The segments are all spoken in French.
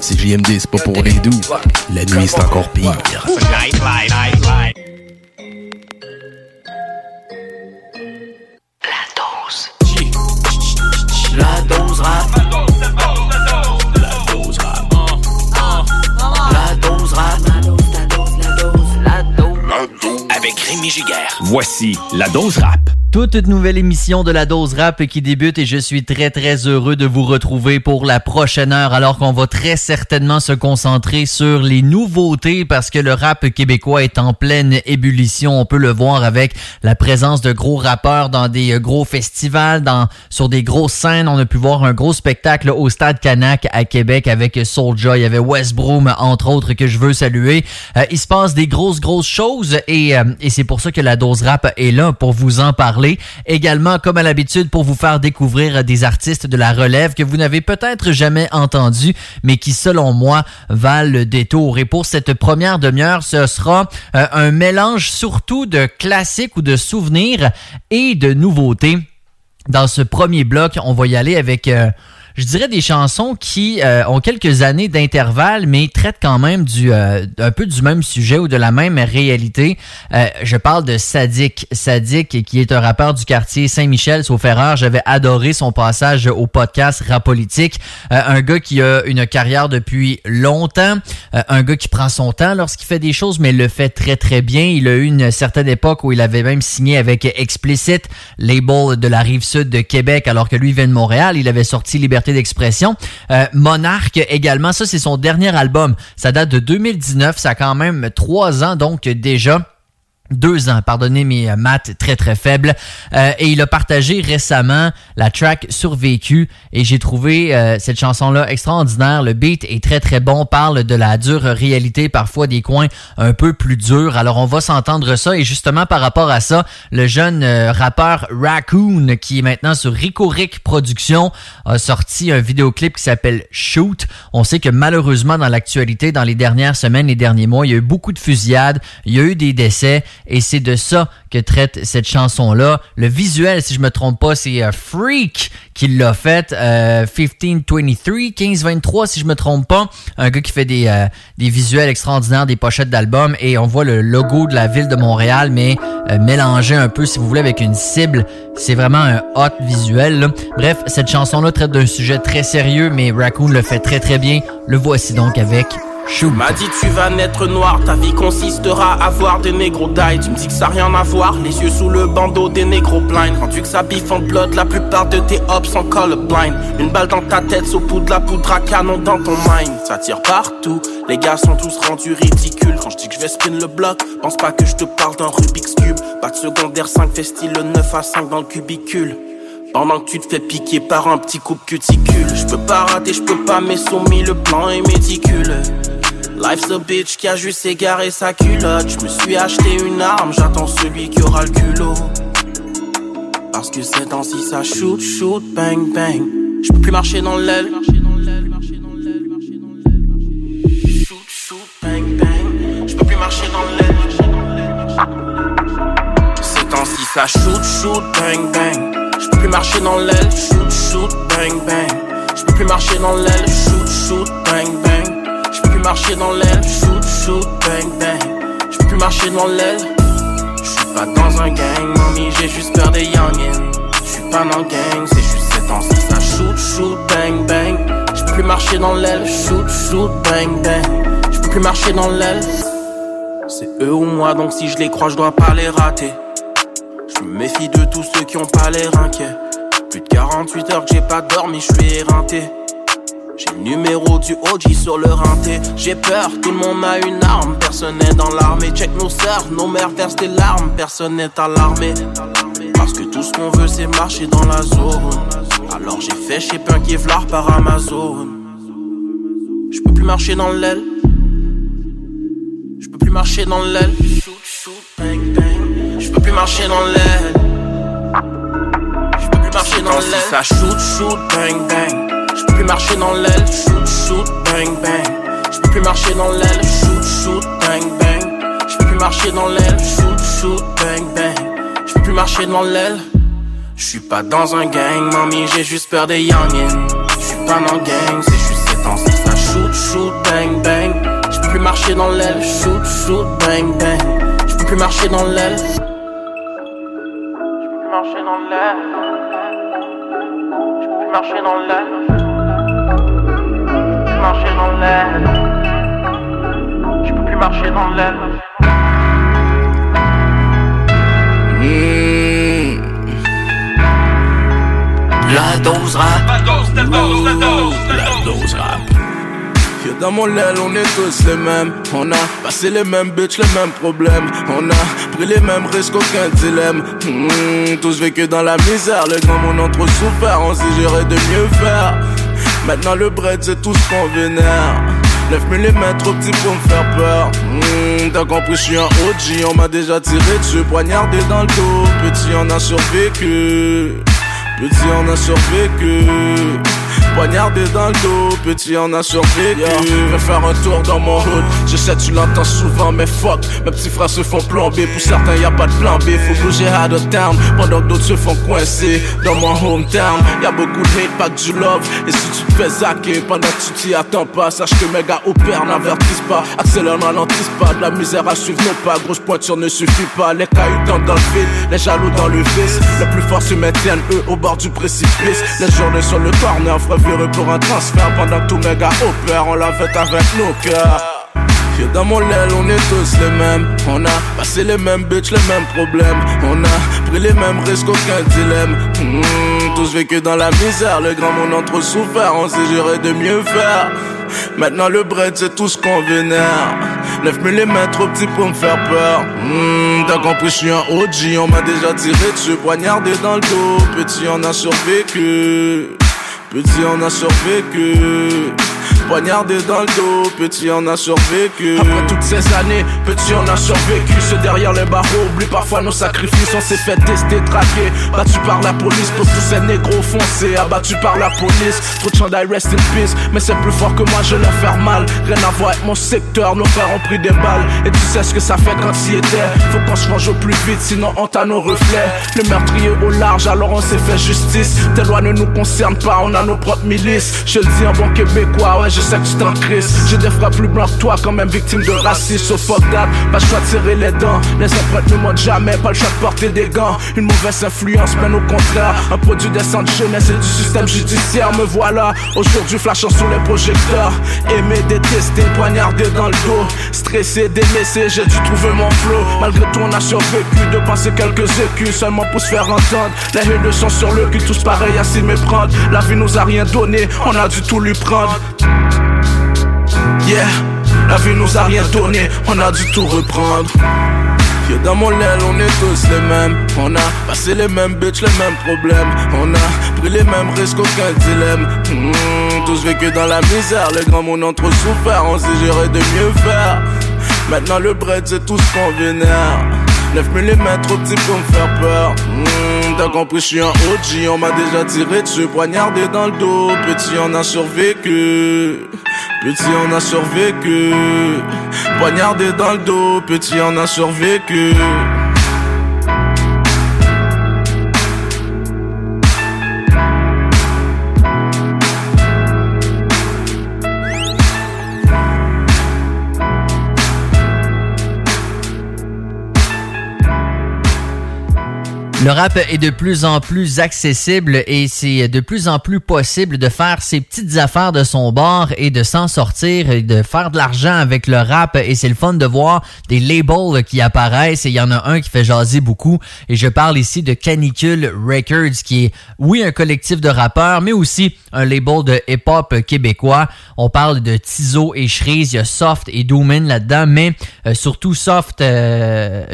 Si JMD, c'est pas pour les doux. La nuit, c'est encore pire. Rémi Giguère. Voici la dose rap. Toute nouvelle émission de la dose rap qui débute et je suis très très heureux de vous retrouver pour la prochaine heure alors qu'on va très certainement se concentrer sur les nouveautés parce que le rap québécois est en pleine ébullition. On peut le voir avec la présence de gros rappeurs dans des gros festivals, dans sur des grosses scènes. On a pu voir un gros spectacle au Stade Canac à Québec avec Soulja. Il y avait West Broom entre autres que je veux saluer. Euh, il se passe des grosses grosses choses et, euh, et c'est pour ça que la dose rap est là pour vous en parler. Également, comme à l'habitude, pour vous faire découvrir des artistes de la relève que vous n'avez peut-être jamais entendus, mais qui, selon moi, valent le détour. Et pour cette première demi-heure, ce sera euh, un mélange surtout de classiques ou de souvenirs et de nouveautés. Dans ce premier bloc, on va y aller avec... euh, je dirais des chansons qui euh, ont quelques années d'intervalle, mais traitent quand même du euh, un peu du même sujet ou de la même réalité. Euh, je parle de Sadik. Sadik, qui est un rappeur du quartier Saint-Michel, sauf erreur. J'avais adoré son passage au podcast Rap Politique. Euh, un gars qui a une carrière depuis longtemps. Euh, un gars qui prend son temps lorsqu'il fait des choses, mais le fait très très bien. Il a eu une certaine époque où il avait même signé avec Explicit, label de la rive sud de Québec, alors que lui vient de Montréal. Il avait sorti Liberté d'expression. Euh, Monarque également, ça c'est son dernier album. Ça date de 2019, ça a quand même trois ans donc déjà. Deux ans, pardonnez mes euh, maths très très faibles. Euh, et il a partagé récemment la track Survécu et j'ai trouvé euh, cette chanson-là extraordinaire. Le beat est très très bon, parle de la dure réalité, parfois des coins un peu plus durs. Alors on va s'entendre ça et justement par rapport à ça, le jeune rappeur Raccoon qui est maintenant sur Rico Rick Productions a sorti un vidéoclip qui s'appelle Shoot. On sait que malheureusement dans l'actualité, dans les dernières semaines, les derniers mois, il y a eu beaucoup de fusillades, il y a eu des décès et c'est de ça que traite cette chanson-là. Le visuel, si je me trompe pas, c'est euh, Freak qui l'a fait. Euh, 1523, 1523 si je me trompe pas. Un gars qui fait des, euh, des visuels extraordinaires, des pochettes d'albums et on voit le logo de la ville de Montréal, mais euh, mélangé un peu, si vous voulez, avec une cible. C'est vraiment un hot visuel. là. Bref, cette chanson-là traite d'un sujet très sérieux, mais Raccoon le fait très très bien. Le voici donc avec. M'a dit tu vas naître noir, ta vie consistera à voir des négros die. Tu me dis que ça a rien à voir, les yeux sous le bandeau des négros blind. Rendu que ça biffe en blood, la plupart de tes hops sont colorblind. Une balle dans ta tête, sous poudre, la poudre à canon dans ton mind. Ça tire partout, les gars sont tous rendus ridicules. Quand je dis que je vais spin le bloc, pense pas que je te parle d'un Rubik's Cube. Pas de secondaire 5, fait style le 9 à 5 dans le cubicule. Pendant que tu te fais piquer par un petit coupe cuticule Je peux pas rater, je peux pas, mais soumis, le plan est méticuleux Life's a bitch qui a juste égaré sa culotte. Je me suis acheté une arme, j'attends celui qui aura le culot. Parce que ces temps-ci ça shoot, shoot, bang, bang. Je peux plus marcher dans l'aile Shoot, shoot, bang, bang. Je peux plus marcher dans l'aile Ces temps-ci ça shoot, shoot, bang, bang. Je peux plus marcher dans l'aile Shoot, shoot, bang, bang. Je peux plus marcher dans l'aile Shoot, shoot, bang, bang marcher dans l'aile Shoot, shoot, bang, bang Je peux plus marcher dans l'aile Je suis pas dans un gang, mamie, j'ai juste peur des youngins Je suis pas dans gang, c'est juste ces temps si ça shoot, shoot, bang, bang. Je peux plus marcher dans l'aile, shoot, shoot, bang, bang. Je peux plus marcher dans l'aile. C'est eux ou moi, donc si je les crois, je dois pas les rater. Je me méfie de tous ceux qui ont pas l'air inquiets. Plus de 48 heures que j'ai pas dormi, je suis éreinté. J'ai le numéro du OG sur le rinté. J'ai peur, tout le monde a une arme. Personne n'est dans l'armée. Check nos sœurs, nos mères versent des larmes. Personne n'est alarmé. Parce que tout ce qu'on veut, c'est marcher dans la zone. Alors j'ai fait chez Punk Vlar par Amazon. Je peux plus marcher dans l'aile. Je peux plus marcher dans l'aile. Je peux plus marcher dans l'aile. Je peux plus marcher dans l'aile. Ça shoot, shoot, bang, bang. Plus marcher dans l'aile, shoot, shoot, bang, bang. Je peux plus marcher dans l'aile, shoot, shoot, bang, bang. Je peux plus marcher dans l'aile, shoot, shoot, bang, bang. Je peux plus marcher dans l'aile. Je suis pas dans un gang, mamie, j'ai juste peur des youngins. Je suis pas dans gang, c'est juste ça shoot, shoot, bang, bang. Je peux plus marcher dans l'aile, shoot, shoot, bang, bang. Je peux plus marcher dans l'aile. Je peux plus marcher dans l'aile. Je peux plus marcher dans l'aile marcher dans l'aile. Je peux plus marcher dans l'aile. Mmh. La dose rap. La dose, la dose, la dose, la dose rap. Dans mon aile, on est tous les mêmes. On a passé les mêmes bitches, les mêmes problèmes. On a pris les mêmes risques, aucun dilemme. Mmh, tous vécu dans la misère, les grands monde ont trop souffert. On s'y gérait de mieux faire. Maintenant le bread c'est tout ce qu'on vénère. 9 mm trop petit pour me faire peur. Mmh, T'as compris je suis un OG On m'a déjà tiré dessus. Poignardé dans le dos Petit on a survécu. Petit on a survécu Poignardé dans le dos, petit en a survécu. Je vais faire un tour dans mon hood. Je sais tu l'entends souvent mais fuck. Mes petits frères se font plomber. Pour certains y a pas de plan B. Faut bouger out of town Pendant que d'autres se font coincer. Dans mon hometown Y'a beaucoup de hate, du love. Et si tu te fais zacker Pendant que tu t'y attends pas Sache que mes gars opèrent, n'avertissent pas. Accélère, n'alentissent pas. De la misère à suivre non pas. Grosse pointure ne suffit pas. Les cailloux dans le vide. Les jaloux dans le vice. Le plus fort se maintiennent eux au bord du précipice. Les journées sur le corner Frère viré pour un transfert Pendant que tous mes gars opèrent On la fait avec nos cœurs dans mon aile, on est tous les mêmes. On a passé les mêmes bitches, les mêmes problèmes. On a pris les mêmes risques, aucun dilemme. Mmh, tous vécu dans la misère, le grand monde trop souffert. On s'est géré de mieux faire. Maintenant le bread, c'est tout ce qu'on vénère. 9 mm trop petit pour me faire peur. Mmh, T'as compris, je suis un OG. On m'a déjà tiré dessus, poignardé dans le dos. Petit, on a survécu. Petit, on a survécu. Poignardé dans le dos, petit on a survécu. Après toutes ces années, petit on a survécu. Ceux derrière les barreaux oublient parfois nos sacrifices. On s'est fait tester, traquer, battu par la police Pour tous ces négros foncés, abattus par la police. Trop de chandail, rest in peace. Mais c'est plus fort que moi, je leur faire mal. Rien à voir avec mon secteur, nos frères ont pris des balles. Et tu sais ce que ça fait quand y était. Faut qu'on se range au plus vite, sinon on t'a nos reflets. Le meurtrier au large, alors on s'est fait justice. Tes lois ne nous concernent pas, on a nos propres milices. Je le dis en bon québécois, ouais je sais que tu t'en crises J'ai des frères plus blancs que toi quand même victime de racisme. So fuck pas le choix de serrer les dents. Les empreintes ne montent jamais, pas le choix de porter des gants. Une mauvaise influence, mais au contraire. Un produit des centres jeunesse et du système judiciaire. Me voilà, aujourd'hui flashant sous les projecteurs. Aimé, détesté, poignardé dans le dos. Stressé, délaissé, j'ai dû trouver mon flow. Malgré tout on a survécu de passer quelques écus. Seulement pour se faire entendre. Les haines sont sur le cul, tous pareils à s'y méprendre. La vie nous a rien donné, on a dû tout lui prendre Yeah, la vie nous a rien donné, on a dû tout reprendre. Yeah, dans mon aile, on est tous les mêmes. On a passé les mêmes bitches, les mêmes problèmes. On a pris les mêmes risques, aucun dilemme. Mmh, tous vécu dans la misère, les grands monde ont souffert. On s'est géré de mieux faire. Maintenant le bread, c'est tout ce qu'on vénère. 9 mm trop petit pour me faire peur. Mmh, T'as compris, je suis un OG. On m'a déjà tiré dessus, poignardé dans le dos. Petit, on a survécu. Petit, on a survécu. Poignardé dans le dos. Petit, on a survécu. Le rap est de plus en plus accessible et c'est de plus en plus possible de faire ses petites affaires de son bord et de s'en sortir et de faire de l'argent avec le rap. Et c'est le fun de voir des labels qui apparaissent et il y en a un qui fait jaser beaucoup. Et je parle ici de Canicule Records qui est oui un collectif de rappeurs mais aussi un label de hip-hop québécois. On parle de Tizo et Shreeze, il y a Soft et Doomin là-dedans mais euh, surtout Soft, euh,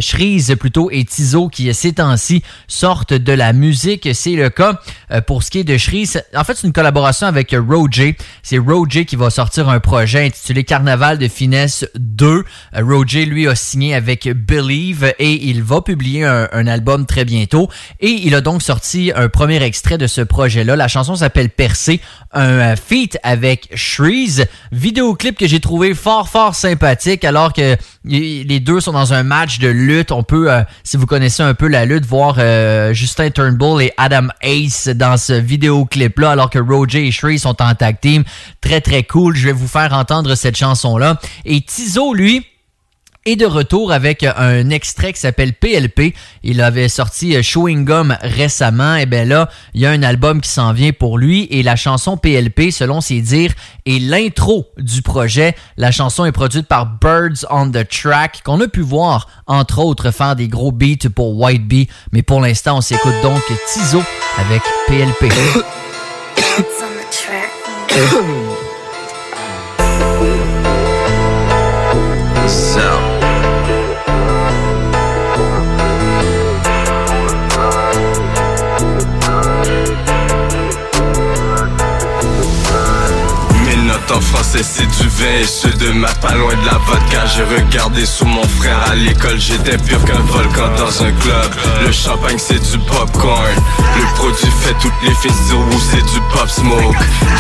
plutôt et Tizo qui ces temps-ci sortent de la musique. C'est le cas euh, pour ce qui est de Shreeze. En fait, c'est une collaboration avec Roger. C'est Roger qui va sortir un projet intitulé Carnaval de finesse 2. Euh, Roger, lui, a signé avec Believe et il va publier un, album très bientôt. Et il a donc sorti un premier extrait de ce projet-là. La chanson s'appelle Percé, un euh, feat avec Shreeze. Vidéoclip que j'ai trouvé fort, fort sympathique alors que les deux sont dans un match de lutte. On peut, si vous connaissez un peu la lutte, voir euh, Justin Turnbull et Adam Ace dans ce vidéoclip-là, alors que Roger et Shree sont en tag team. Très, très cool. Je vais vous faire entendre cette chanson-là. Et Tizo, lui, est de retour avec un extrait qui s'appelle PLP. Il avait sorti Chewing Gum récemment. Et bien là, il y a un album qui s'en vient pour lui et la chanson PLP, selon ses dires, est l'intro du projet. La chanson est produite par Birds on the Track, qu'on a pu voir, entre autres, faire des gros beats pour White Bee. Mais pour l'instant, on s'écoute donc Tizo avec PLP. et ceux de ma pas loin de la vodka. J'ai regardé sous mon frère à l'école J'étais pur qu'un volcan dans un club. Le champagne c'est du popcorn. Le produit fait toutes les filles sur c'est du pop smoke.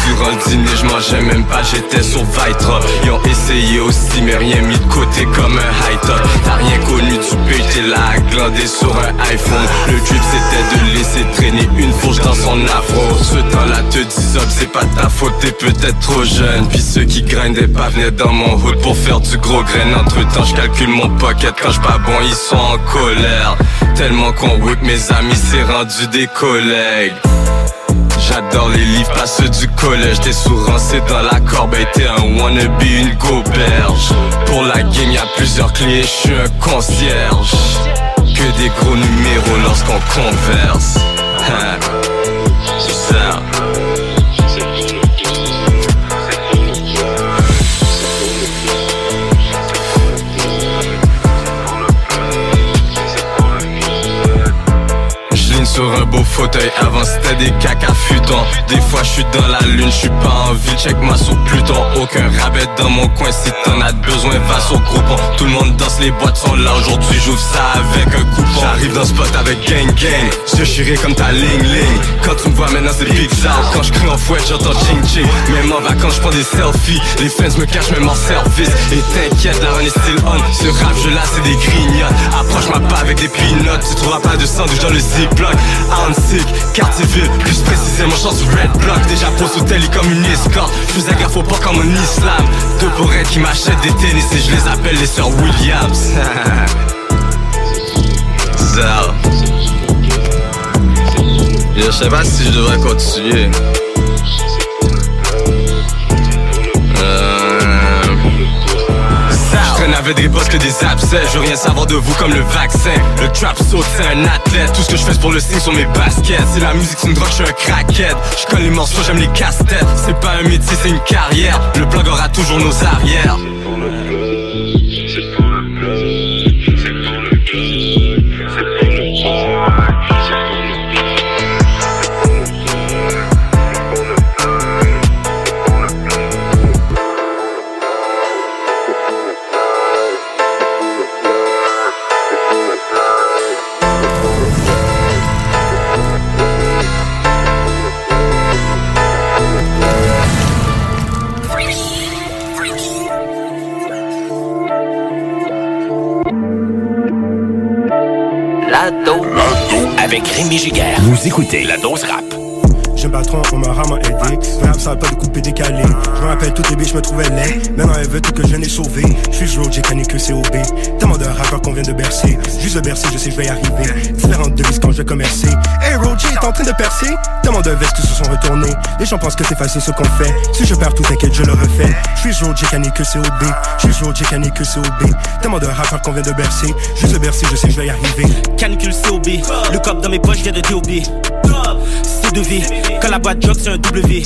Durant le dîner je mangeais même pas J'étais sur Vitra. Ils ont essayé aussi mais rien mis de côté comme un high top. T'as rien connu tu peux t'es là glandé sur un iPhone. Le drip c'était de laisser traîner une fourche dans son afro. Ce temps-là te dis c'est pas ta faute t'es peut-être trop jeune. Puis ceux qui grindaient pas venaient dans mon hood pour faire du gros grain. Entre temps je calcule mon pocket. Quand je pas bon ils sont en colère. Tellement qu'on whip mes amis c'est rendu des collègues. J'adore les livres, pas ceux du collège. T'es sourancé dans la corbe et t'es un wannabe, une goberge Pour la game y'a plusieurs clés, je suis un concierge. Que des gros numéros lorsqu'on converse. Hein. C'est ça Avant c'était des caca futons. Des fois je suis dans la lune, je suis pas en vie Check-moi sur Pluton. Aucun rabais dans mon coin. Si t'en as besoin va sur groupon. Tout le monde danse, les boîtes sont là. Aujourd'hui j'ouvre ça avec un coupon. J'arrive dans ce spot avec gang gang. Je chierai comme ta ling ling. Quand tu me vois maintenant c'est big out Quand je crie en fouette j'entends ching ching. Même en vacances je prends des selfies. Les fans me cachent même en service. Et t'inquiète la run est still on. Ce rap je là c'est des grignotes Approche-moi pas avec des peanuts. Tu trouveras pas de sandwich dans le ziploc Quartier ville, plus précisément chance Red Block. Déjà pose au télé comme une escorte. Faisais gaffe au pas comme un islam. Deux bourrettes qui m'achètent des tennis Et je les appelle les sœurs Williams. Ça Je sais pas si je devrais continuer n'avais des boss que des abcès. Je veux rien savoir de vous comme le vaccin. Le trap saute c'est un athlète. Tout ce que je fais pour le signe sur mes baskets. C'est la musique c'est une drogue je suis un crackhead. Je connais les morceaux j'aime les casse-têtes. C'est pas un métier c'est une carrière. Le blog aura toujours nos arrières Vous écoutez La Dose Rap. Patron, on m'a rarement aidé. Rap, ça pas de couper décalé. Je me rappelle toutes les billes, je me trouvais laid. Maintenant, elle veut tout que je n'ai sauvé. Je suis j'ai canné que COB. Tellement de rappeurs qu'on vient de bercer. Juste de bercer, je sais, je vais y arriver. Différentes devises quand je vais commercer. Hey, Roger est en train de percer. Tellement de vestes se sont retournées. Les gens pensent que c'est facile ce qu'on fait. Si je perds tout, t'inquiète, je le refais. Je suis Roger canné que COB. Je suis Roger canné que COB. Tellement de rappeurs qu'on vient de bercer. Juste de bercer, je sais, je vais y arriver. Canicule COB. Le cop dans mes poches vient de DOB. C'est de vie, quand la boîte joke c'est un W.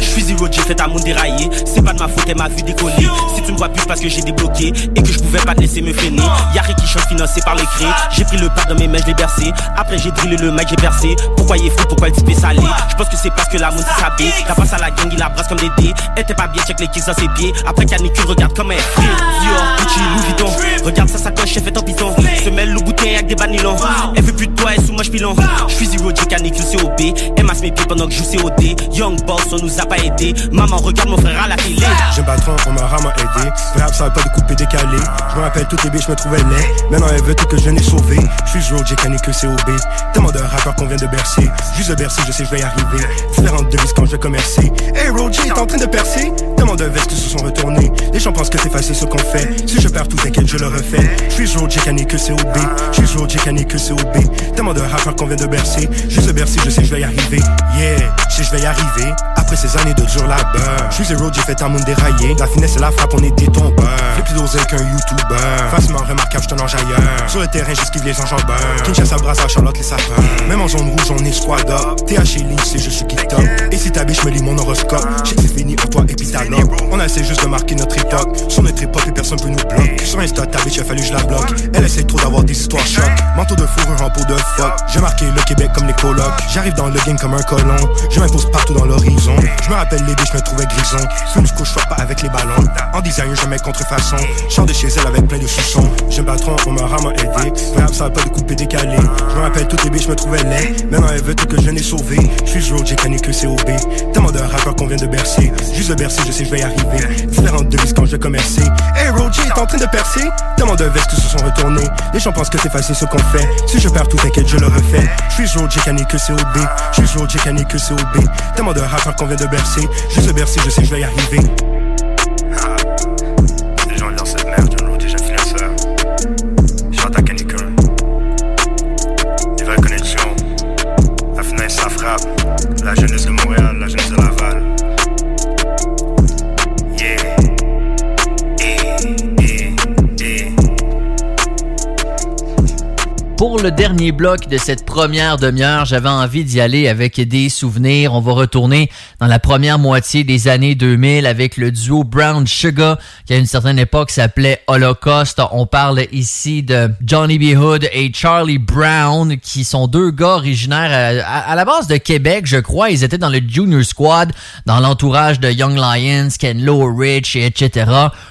Je suis zero, j'ai fait un monde déraillé. C'est pas de ma faute, elle m'a vu décoller. Si tu me vois plus parce que j'ai débloqué et que je pouvais pas te laisser me freiner. Y'a rien qui chante financé par les cris. J'ai pris le pas dans mes mains, je bercé. Après j'ai drillé le mec, j'ai percé. Pourquoi il est fou, pourquoi le type est salé? Je pense que c'est parce que la s'est sabé. La passe à la gang, il la brasse comme des dés. Elle était pas bien, check les kicks dans ses pieds. Après canicule, regarde comme elle fait. Dior, Gucci, Louis Vuitton. Regarde sa coche, elle fait en bison. Se mêle le bouteille avec des banilons. Elle veut plus de toi, elle sous moi, pilon. Je suis zero, j'ai canicule, COB. Elle masse mes pieds pendant que je joue Young boss, on nous a pas aidé. Maman, regarde mon frère à la télé. J'ai patron, on m'a rarement aidé. Rap, ça pas de couper décalé. Je me rappelle toutes les billes, je me trouvais laid. Maintenant, elle veut tout que je n'ai sauvé. Je suis j'ai canné que COB. Tellement de rappeurs qu'on vient de bercer. Juste de bercer, je sais, je vais y arriver. Différentes devises quand je vais commercer. Hey, Roger est en train de percer. Tellement de vestes qui se sont retournées. Les gens pensent que c'est facile ce qu'on fait. Si je perds tout, t'inquiète, je le refais. Je suis j'ai canné que COB. Je suis j'ai canné que COB. Tellement de rappeurs qu'on vient de bercer. Juste de bercer, je sais, je vais y arriver. Yeah, je vais y arriver. Après ces années de dur labeur. Je suis zéro, j'ai fait un monde déraillé. La finesse et la frappe, on des tombeurs. J'ai plus d'oser qu'un youtubeur. Facilement remarquable, je te ailleurs. Sur le terrain, j'esquive les enjambeurs. Kinshasa, à Charlotte, les sapeurs. Même en zone rouge, on est squad up. TH et c'est je suis geeked up. Et si ta biche me lis mon horoscope, j'ai que c'est fini pour toi et puis. On essaie juste de marquer notre époque. Sur notre époque, et personne peut nous bloquer. Sur Insta, ta bitch, il a fallu je la bloque. Elle essaie trop d'avoir des histoires choc. Manteau de fourrure en peau de fuck. J'ai marqué le Québec comme les colocs. J'arrive dans le game comme un colon. Je partout dans l'horizon. Je me rappelle les je me trouvais grison. Fume coup, je pas avec les ballons. En design, jamais contrefaçon. De chez elle avec plein de soupçons. J'aime patron, on m'a rarement aidé. Rap, ça pas de couper décalé. Je me rappelle toutes les billes, je me trouvais laid. Maintenant, elle veut tout que je n'ai sauvé. Je suis j'ai canné que COB. Tellement de rappeurs qu'on vient de bercer. Juste de bercer, je sais, je vais y arriver. Différentes devises quand je commercer. Hey, Roger est en train de percer. Tellement de vestes se sont retournées. Les gens pensent que c'est facile ce qu'on fait. Si je perds tout, t'inquiète, je le refais. Je suis j'ai canné que COB. Je suis j'ai canné que COB. Tellement de rappeurs qu'on vient de bercer. Juste de bercer, je sais, je vais y arriver. Ah, les gens dans cette merde, John Road, déjà financeur. Chante à canicule. Des vraies connexions. La fenêtre, ça frappe. La jeunesse de Montréal, la jeunesse de Laval. Pour le dernier bloc de cette première demi-heure, j'avais envie d'y aller avec des souvenirs. On va retourner dans la première moitié des années 2000 avec le duo Brown Sugar qui à une certaine époque s'appelait Holocaust. On parle ici de Johnny B. Hood et Charlie Brown qui sont deux gars originaires à, la base de Québec, je crois. Ils étaient dans le Junior Squad, dans l'entourage de Young Lions, Ken Low, Rich, et etc.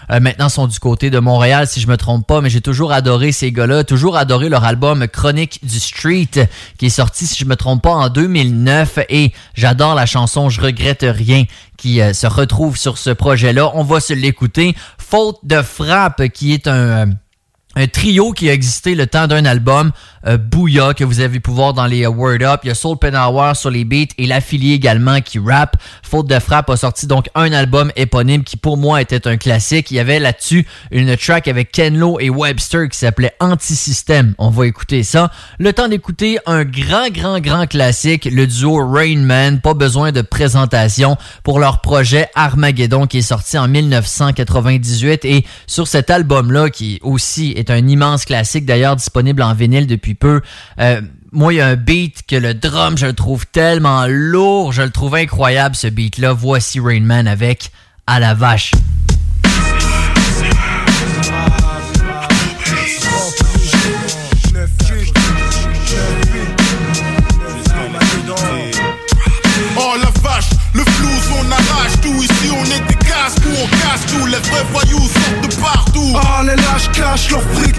Euh, maintenant, sont du côté de Montréal, si je me trompe pas, mais j'ai toujours adoré ces gars-là, toujours adoré leur album Chronique du Street qui est sorti, si je me trompe pas, en 2009 et j'adore la chanson Je regrette rien qui euh, se retrouve sur ce projet-là. On va se l'écouter. Faute de frappe qui est un, un trio qui a existé le temps d'un album. Euh, Booyah que vous avez pu voir dans les euh, Word Up. Il y a Soul Penhour sur les beats et l'affilié également qui rap. Faute de frappe a sorti donc un album éponyme qui pour moi était un classique. Il y avait là-dessus une track avec Ken Lo et Webster qui s'appelait Anti-System. On va écouter ça. Le temps d'écouter un grand, grand, grand classique, le duo Rain Man. Pas besoin de présentation pour leur projet Armageddon qui est sorti en 1998 et sur cet album-là qui aussi est un immense classique d'ailleurs disponible en vinyle depuis peu. Euh, moi, il y a un beat que le drum, je le trouve tellement lourd, je le trouve incroyable ce beat-là. Voici Rainman avec À la vache. Lâches cachent leur fric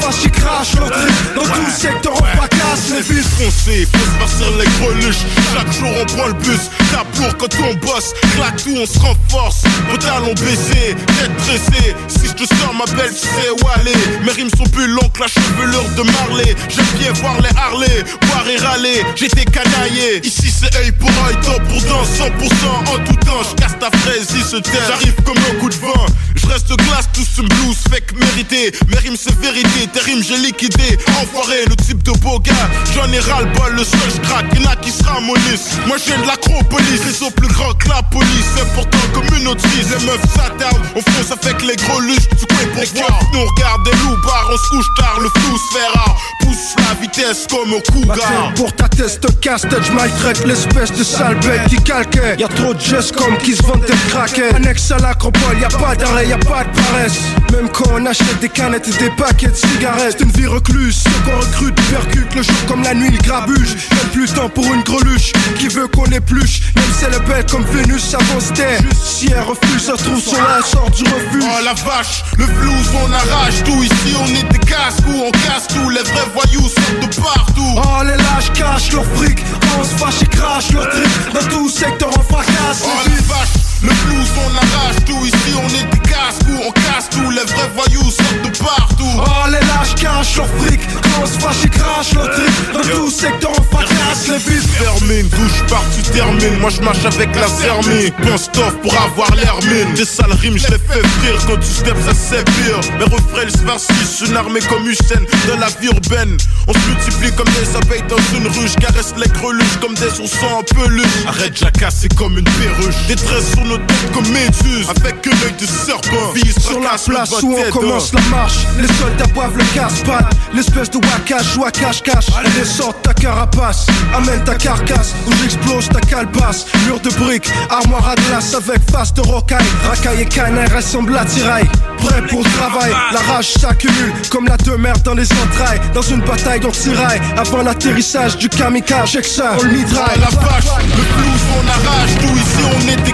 fâche, ils crachent leur truc Dans tout secteur on les fils foncés, faut se passer les greluches Chaque jour on prend le bus tape lourd quand on bosse. Claque tout, on se renforce. Pantalon baissé, tête dressée. Si je te sors ma belle, tu sais où aller. Mes rimes sont plus longues que la chevelure de Marley. J'aime bien voir les Harley, boire et râler. J'étais canaillé. Ici c'est œil pour œil, temps pour dent, 100% en tout temps. J'casse ta fraise, il se terre. J'arrive comme un coup de vent. Je reste glace, tout ce blues, fake mérité. Mes rimes c'est vérité, tes rimes j'ai liquidé. Enfoiré, le type de beau gars. J'en ai ras le bol, le seul crack. Y'en a qui se ramolissent. Moi viens de l'acropolis, réseau plus grand que la police. C'est pourtant comme une notice. Les meufs s'attardent, on fonce avec les gros luches. Tu connais pourquoi Nous regarde des loups bar, on se couche tard, le flou se verra. Pousse la vitesse comme au cougar. Pour ta test casse tête, j'maltraite l'espèce de sale bête qui calquait. Y'a trop de gestes comme qui se vendent des craquets. Annexe à l'acropole, y'a pas d'arrêt, y'a pas de paresse. Même quand on achète des canettes et des paquets de cigarettes, c'est une vie recluse. Ceux qu'on recrute percute le jour comme la nuit, le grabuge. Même plus de temps pour une greluche qui veut qu'on épluche? Même si elle est belle comme Vénus, se taire. Si elle refuse, ça se trouve son elle sort du refuge. Oh la vache, le blues on arrache tout ici, on est des casse-cou, on casse tout, les vrais voyous sortent de partout. Oh les lâches cachent leur fric, on se fâche et crache leur trick. Dans tout secteur on fracasse. Oh la vache, le blues on arrache tout ici, on est des casse-cou, on casse tout, les vrais voyous sortent de partout. Oh les lâches cachent leur fric, on se fâche et crache leur trick. Dans tout secteur on fracasse les vies. Fermine, douche part, tu termines. Moi je marche avec la zermie. Pense tough pour avoir l'air mine. Des sales rimes, je les fais frire. Quand tu steps, ça c'est pire. Mes refrains, ils se farcissent. Une armée comme Usain dans la vie urbaine. On se multiplie comme des abeilles dans une ruche. Caresse les greluches comme des oursons en peluche. Arrête, jacasse, c'est comme une perruche. Des tresses sur nos têtes comme méduses. Avec un œil de serpent. Vise Sur la place où on commence la marche, les soldats boivent le casse-pattes. L'espèce de wakash à cache-cache. Sort ta carapace, amène ta carcasse, où j'explose ta calebasse. Mur de briques, armoire à glace avec face de rocaille. Racaille et canaille ressemblent à tiraille. Prêt pour le travail, la rage s'accumule comme la demeure dans les entrailles. Dans une bataille dont tiraille, avant l'atterrissage du kamikaze, check ça, on le mitraille. La vache, le blues on arrache tout ici on est des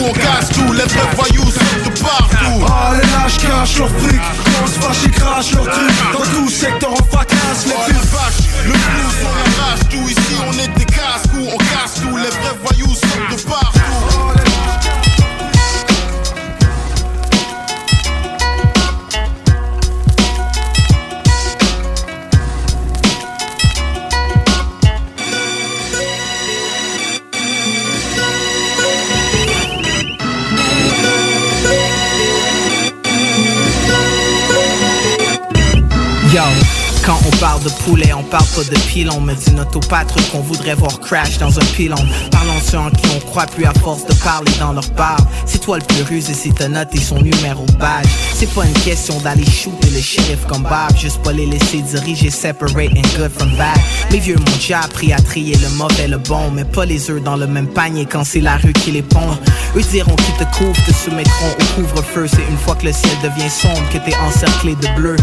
on casse tout, les vrais voyous sortent de partout. Oh les lâches cachent leur fric, on se fâche et crache leur truc. Dans tout secteur on fracasse les Oh villes. la vache, le blues on arrache tout ici on est des casse-cou, on casse de poulet, on parle pas de pilon. Me dit notre qu'on voudrait voir crash dans un pilon. Parlons ceux en qui on croit plus à force de parler dans leur barbe. C'est toi le plus rusé si t'as noté son numéro badge. C'est pas une question d'aller shooter le shérif comme Bob. Juste pas les laisser diriger, separating good from bad. Mes vieux m'ont déjà appris à trier le mauvais, le bon. Mais pas les œufs dans le même panier quand c'est la rue qui les pond. Eux diront qu'ils te couvrent, te soumettront au couvre-feu. C'est une fois que le ciel devient sombre que t'es encerclé de bleu.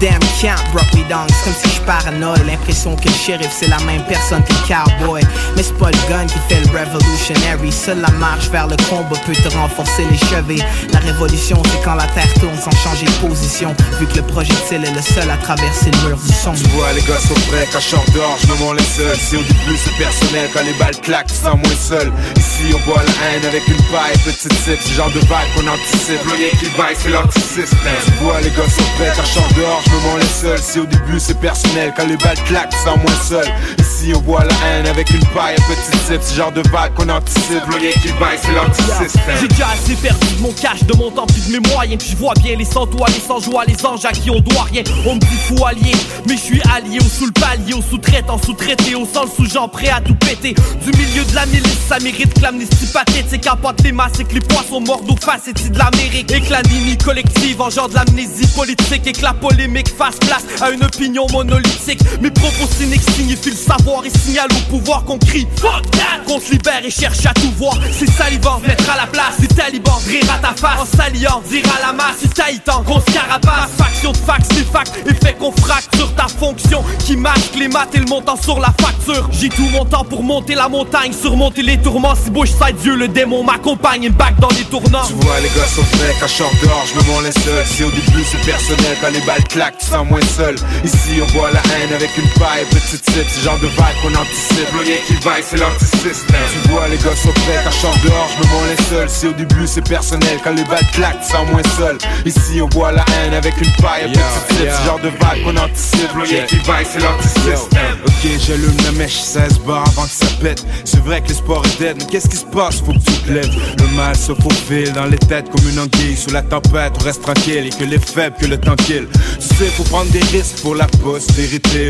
Damn camp brought me down, c'est comme si je paranoïe. L'impression que le shérif c'est la même personne que le cowboy. Mais c'est pas le gun qui fait le revolutionary. Seule la marche vers le combat peut te renforcer les cheveux. La révolution c'est quand la terre tourne sans changer de position. Vu que le projectile est le seul à traverser le mur du son. Tu vois les gars sont prêts quand je dehors, je me mens les seuls Si au début c'est personnel, quand les balles claquent, tu sens moins seul Ici on boit la haine avec une paille, petite sip C'est le genre de vague qu'on anticipe, le rien qui vaille c'est l'antisystème Tu vois les gars sont prêts quand je dehors, je me mens les seuls Si au début c'est personnel, quand les balles claquent, tu sens moins seul Ici on boit la haine avec une paille, petite sip C'est le genre de vague qu'on anticipe, le rien qui vaille c'est l'antisystème J'ai déjà assez perdu de mon cash, de mon temps, de mes moyens. Puis je vois bien les sans toits, les sans joie, les anges à qui on doit rien. On me dit fou allié, mais je suis allié au sous le palier, au sous-traitant, sous-traité, au sang, sous gens prêt à tout péter. Du milieu de la milice, ça mérite que l'amnistie pathétique capote les masses et que les poissons mordent aux faces et de l'Amérique. Et que l'anémie collective engendre l'amnésie politique et que la polémique fasse place à une opinion monolithique. Mes propos cyniques signifient le savoir et signalent au pouvoir qu'on crie Fuck! Qu'on se libère et cherche à tout voir. C'est salivant, mettre à la place des talibans, rire à ta face. En s'alliant, dire à la masse, c'est taïtan, grosse carapace. Faction de fax, des facts, et fait qu'on fracture ta fonction qui masque les maths et le montant sur la facture. J'ai tout mon temps pour monter la montagne, surmonter les tourments. Si bouge side Dieu, le démon m'accompagne, me back dans les tournants. Tu vois les gars sont frais, quand short dehors, je me mens les seuls. Si au début c'est personnel, quand les balles claquent, tu moins seul. Ici on boit la haine avec une paille, petite type, c'est genre de vague qu'on anticipe. Le lien qui vaille, c'est l'antisystème. Tu vois les gars sont prêts, quand short dehors, je me les seuls. Si au début c'est personnel, quand les balles claquent, tu sens moins seul. Ici on boit la haine avec une paille, petite type, c'est genre de vague qu'on anticipe. Le lien qui vaille, c'est l'antisystème. Ok, j'allume la mèche 16 bars avant que ça pète. C'est vrai que l'espoir est dead, mais qu'est-ce qui se passe? Faut que tu te lèves. Le mal se faufile dans les têtes comme une anguille. Sous la tempête, on reste tranquille et que les faibles, que le temps kill. Tu sais, faut prendre des risques pour la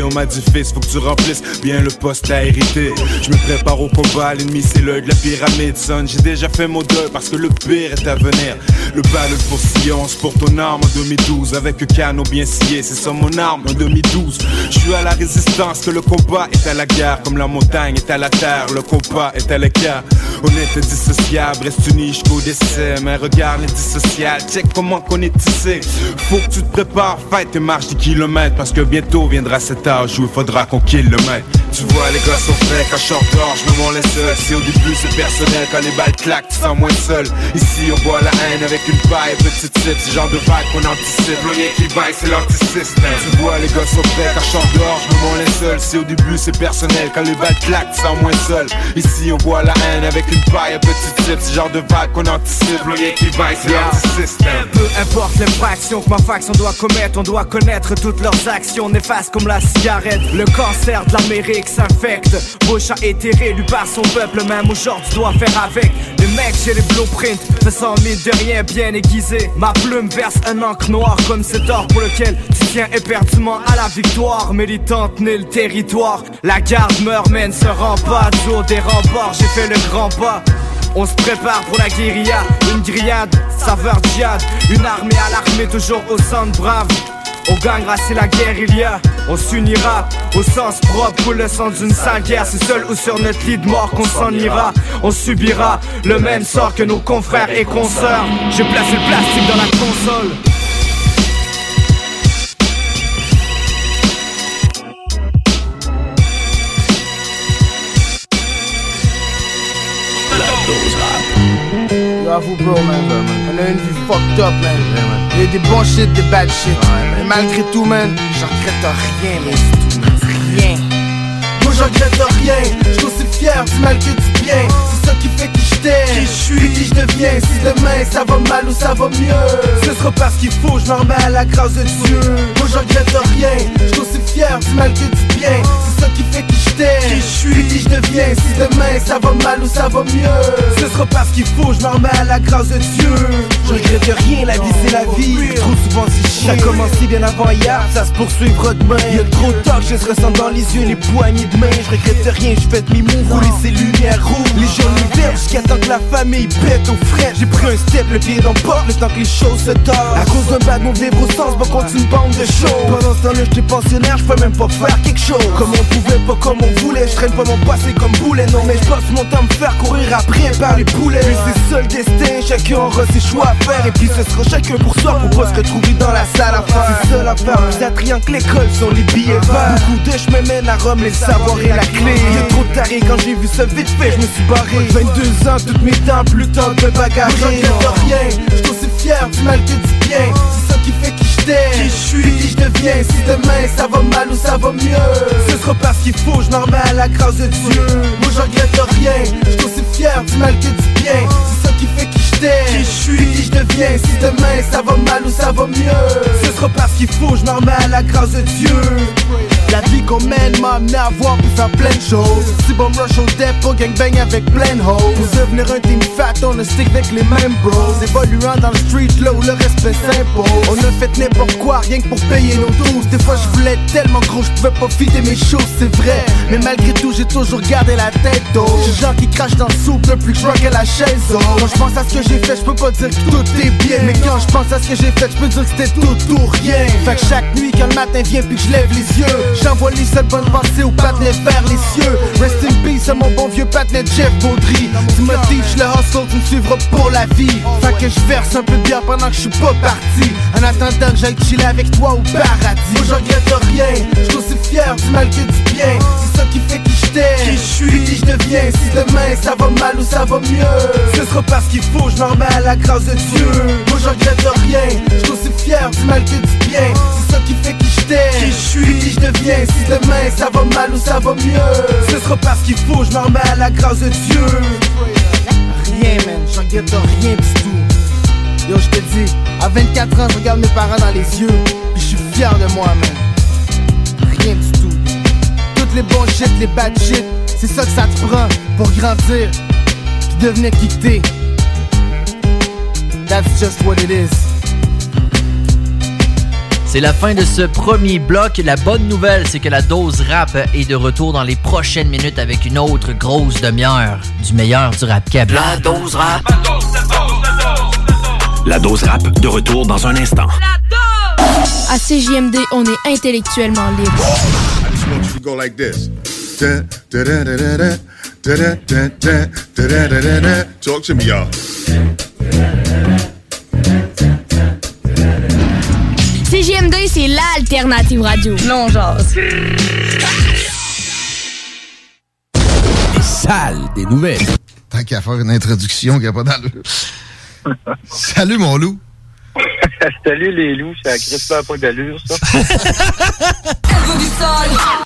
On m'a dit, fils, faut que tu remplisses bien le poste à hériter. Je me prépare au combat, l'ennemi c'est l'œil de la pyramide, son. J'ai déjà fait mon deuil parce que le pire est à venir. Le bal, le pourcillon, c'est pour ton arme en 2012. Avec un canon bien scié, c'est ça mon arme en 2012. Je suis à la résistance, que le combat est à la guerre. Comme la montagne est à la terre, le combat est à l'écart. On est indissociable, reste unis jusqu'au décès. Mais regarde les dissociables, check comment qu'on est tissé. Faut que tu te prépares, fais tes marches des kilomètres. Parce que bientôt viendra cet âge où il faudra qu'on maître. Tu vois les gars sont frais, quand short dehors, je me mens les seuls. Si au début c'est personnel, quand les balles claquent, tu sens moins seul. Ici on boit la haine avec une paille, petite type, c'est genre de vague qu'on anticipe. Le qui vaille, c'est l'antisystème. Tu vois les gars sont prêts, quand short dehors, je me mens les seuls. Si au début c'est personnel, quand les balles claquent, tu sens moins seul. Ici on boit la haine avec une paille, petite type, c'est genre de vague qu'on anticipe. Le qui vaille, c'est l'antisystème. Peu importe l'infraction que ma faction doit commettre, on doit connaître toutes leurs actions néfastes comme la cigarette. Le cancer de l'Amérique s'infecte. Bouche à éthéré, lui par son peuple, même aujourd'hui doit faire avec. Les mecs, j'ai les blueprints, faisant mine de rien bien aiguisé. Ma plume verse un encre noire comme cet or pour lequel tu tiens éperdument à la victoire. Militante né le territoire, la garde meurt, mène se rend pas. Jour des remparts, j'ai fait le grand pas. On se prépare pour la guérilla, une grillade, saveur djihad, une armée à l'armée toujours au centre brave. On gagnera si la guerre il y a, on s'unira au sens propre pour le sang d'une sale guerre. C'est seul ou sur notre lit de mort qu'on s'en ira. On subira le même sort que nos confrères et consoeurs. J'ai placé le plastique dans la console. Yo, avoue, bro, man. On a une vie fucked up, man. Il y a des bons shit, des bad shit. Mais malgré tout, man, j'en regrette rien, man. Rien. Moi j'en regrette rien, je suis aussi fier du mal que du bien C'est ça qui fait qui je t'aime, qui je suis, qui je deviens Si demain ça va mal ou ça va mieux Ce sera parce qu'il faut, je m'en remets à la grâce de Dieu Moi j'en regrette rien, je suis aussi fier du mal que du bien C'est ça qui fait deviens Si demain ça va mal ou ça va mieux. Ce sera parce qu'il faut, je m'en remets à la grâce de Dieu. Je regrette rien, la vie c'est la vie. Trop souvent c'est chiant Ça commencé bien avant hier, ça se poursuivra demain. Y'a trop de que je se ressens dans les yeux, les poignées de main. Je regrette rien, je fais mes moves, rouler ces lumières rouges Les journées vertes jusqu'à temps que la famille pète au frais J'ai pris un step, le pied dans le le temps que les choses se tordent. À cause d'un bad les gros sens, va continuer une bande de show Pendant ce temps-là, j'étais pensionnaire, je même pas faire quelque chose. Comme on pouvait, pas comme on voulait, je traîne pas mon passé comme boulet. Non mais je passe mon temps à me faire courir après par les poulets. Mais c'est le destin, chacun aura ses choix à faire. Et puis ce sera chacun pour soi pour pas se retrouver dans la salle à faire. C'est ça l'affaire, plus attrayant que l'école sont les billets verts. Beaucoup de chemins mènent à Rome, les savoirs et la clé. Y'a trop taré quand j'ai vu ça vite fait, je me suis barré. 22 ans, toutes mes temps, plus temps de me bagarrer. Rien, je suis aussi fier du mal que du bien Qui je je suis, qui je deviens Si demain ça va mal ou ça va mieux. Ce sera parce qu'il faut, je m'en remets à la grâce de Dieu. Moi j'en regrette rien, je suis aussi fier du mal que du bien. C'est ça qui qui je suis, qui je deviens Si demain ça va mal ou ça va mieux. Ce sera parce qu'il faut, je m'en remets à la grâce de Dieu. La vie qu'on mène m'a amené à voir puis faire plein de choses. Si bon rush au dépôt, gangbang avec plein de hoes. Pour devenir un team fat, on a stick avec les mêmes bros. Évoluant dans le street là où le respect s'impose. On a fait n'importe quoi, rien que pour payer nos douces. Des fois je voulais tellement gros, je pouvais pas fider mes choses, c'est vrai. Mais malgré tout, j'ai toujours gardé la tête haute J'ai gens qui crachent dans le soupe depuis que la chaise. Haute Quand je pense à ce que j'ai fait, je peux pas dire que tout est bien Mais quand je pense à ce que j'ai fait, je peux dire que c'était tout ou rien Fait que chaque nuit quand le matin vient puis que je lève les yeux J'envoie les seules bonnes pensées au patinet vers les cieux Rest in peace à mon bon vieux patinet Jeff Baudry Tu me teach le hustle, tu me suivre pour la vie. Fait que je verse un peu de pendant que je suis pas parti. En attendant que j'aille chiller avec toi au paradis. Je deviens. Si demain ça va mal ou ça va mieux, ce sera parce qu'il faut, je m'en remets à la grâce de Dieu. Moi j'en regrette rien, je suis aussi fier du mal que du bien. C'est ça qui fait qui je t'aime, qui je suis, qui je deviens. Si demain ça va mal ou ça va mieux, ce sera parce qu'il faut, je m'en remets à la grâce de Dieu. Rien, man, j'en regrette rien du tout. Yo, je te dis, à 24 ans, je regarde mes parents dans les yeux, puis je suis fier de moi, man. Rien du tout. Toutes les bons shit, les bad shit, c'est ça que ça te prend pour grandir, puis devenir qui que t'es. That's just what it is. C'est la fin de ce premier bloc. La bonne nouvelle, c'est que la dose rap est de retour dans les prochaines minutes avec une autre grosse demi-heure du meilleur du rap keb. La dose rap. La dose rap de retour dans un instant. À CJMD, on est intellectuellement libre just want you to go c'est l'alternative radio. Non, jase. Des nouvelles. Tant qu'à faire une introduction qui a pas d'allure. Salut, mon loup. Salut les loups, ça a crispé pas d'allure, ça.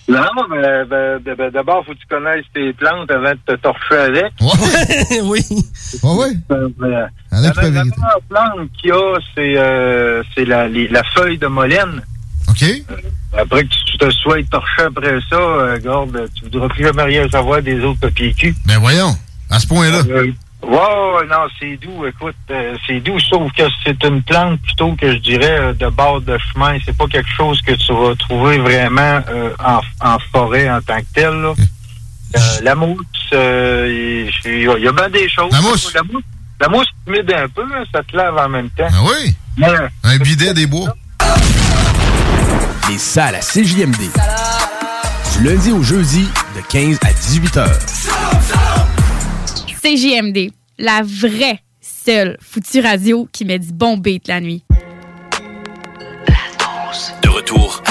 non, mais ben, ben, ben, d'abord, faut que tu connaisses tes plantes avant de te torcher avec. oui. Ouais, ouais. Euh, À la meilleure plante qu'il y a, c'est euh, c'est la, les- la feuille de molène. OK. Après que tu te sois torché après ça, euh, garde, tu voudras plus jamais rien savoir des autres papiers cul. Ben voyons, à ce point-là. Euh, ouais, ouais, non, c'est doux, écoute, euh, c'est doux, sauf que c'est une plante plutôt que je dirais euh, de bord de chemin. C'est pas quelque chose que tu vas trouver vraiment euh, en, en forêt en tant que tel. là. Euh, la mousse, euh, il y, a- il y a bien des choses. La mousse? La mousse, la mousse humide un peu, hein, ça te lave en même temps. Ah oui? Un bidet des bois. Les salles à CJMD. Du lundi au jeudi, de 15 à 18 heures. CJMD, la vraie seule foutue radio qui met du bon beat la nuit.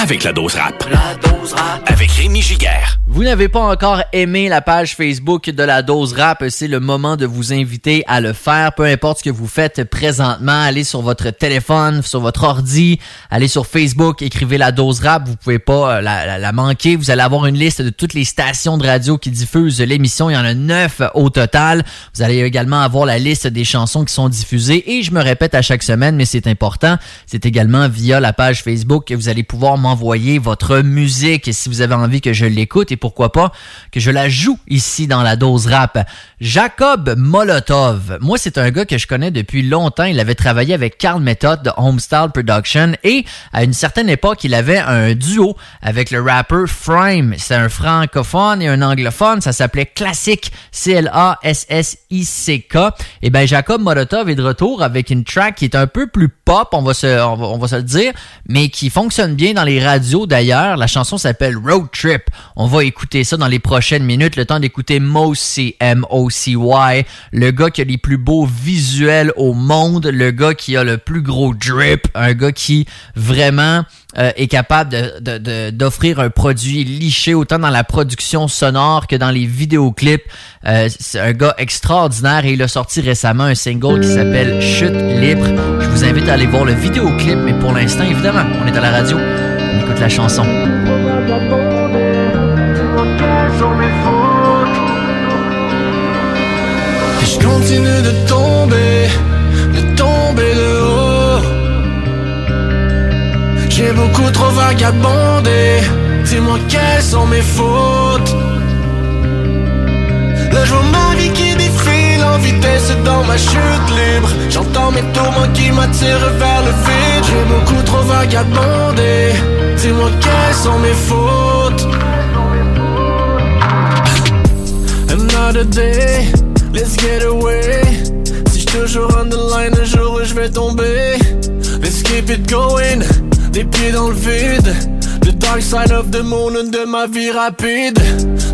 Avec la dose rap. La dose rap. Avec Rémi Giguère. Vous n'avez pas encore aimé la page Facebook de la dose rap, c'est le moment de vous inviter à le faire, peu importe ce que vous faites présentement, allez sur votre téléphone, sur votre ordi, allez sur Facebook, écrivez la dose rap, vous pouvez pas euh, la, la- la manquer, vous allez avoir une liste de toutes les stations de radio qui diffusent l'émission, il y en a neuf au total, vous allez également avoir la liste des chansons qui sont diffusées et je me répète à chaque semaine, mais c'est important, c'est également via la page Facebook que vous allez pouvoir m'envoyer votre musique si vous avez envie que je l'écoute et pourquoi pas que je la joue ici dans la dose rap. Jacob Molotov. Moi, c'est un gars que je connais depuis longtemps. Il avait travaillé avec Carl Method de Homestyle Production et à une certaine époque, il avait un duo avec le rapper Frame. C'est un francophone et un anglophone. Ça s'appelait Classic C-L-A-S-S-I-C-K. Et ben, Jacob Molotov est de retour avec une track qui est un peu plus pop, on va se, on va, on va se le dire, mais qui fonctionne bien dans les radios d'ailleurs. La chanson s'appelle Road Trip. On va écouter ça dans les prochaines minutes. Le temps d'écouter Mocy, M-O-C-Y, le gars qui a les plus beaux visuels au monde, le gars qui a le plus gros drip, un gars qui vraiment euh, est capable d'offrir un produit liché autant dans la production sonore que dans les vidéoclips. Euh, c'est un gars extraordinaire et il a sorti récemment un single qui s'appelle Chute libre. Je vous invite à aller voir le vidéoclip, mais pour l'instant, évidemment, on est à la radio, on écoute la chanson. Et je continue de tomber, de tomber de haut. J'ai beaucoup trop vagabondé. Dis-moi quelles sont mes fautes? Là, je vitesse dans ma chute libre. J'entends mes tourments qui m'attirent vers le vide. J'ai beaucoup trop vagabondé. Dis-moi quelles sont mes fautes. Another day, let's get away. Si je toujours on the line, un jour je vais tomber. Let's keep it going, des pieds dans le vide. The dark side of the moon de ma vie rapide.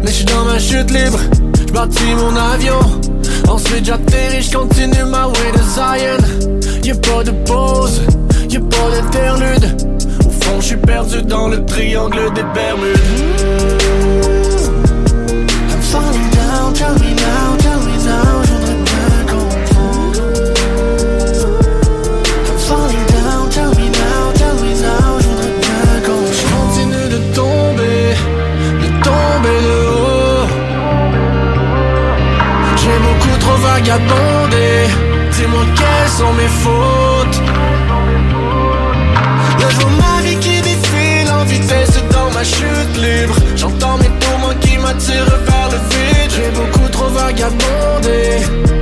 Mais je suis dans ma chute libre, je bâtis mon avion. Ensuite j'atterris, je continue ma way to Zion. Y'a pas de pause, y'a pas d'interlude. Au fond, je suis perdu dans le triangle des Bermudes. Vagabondé. Dis-moi quelles sont mes fautes? Là, je vois ma vie qui défile en vitesse dans ma chute libre. J'entends mes tourments qui m'attirent vers le vide. J'ai beaucoup trop vagabondé.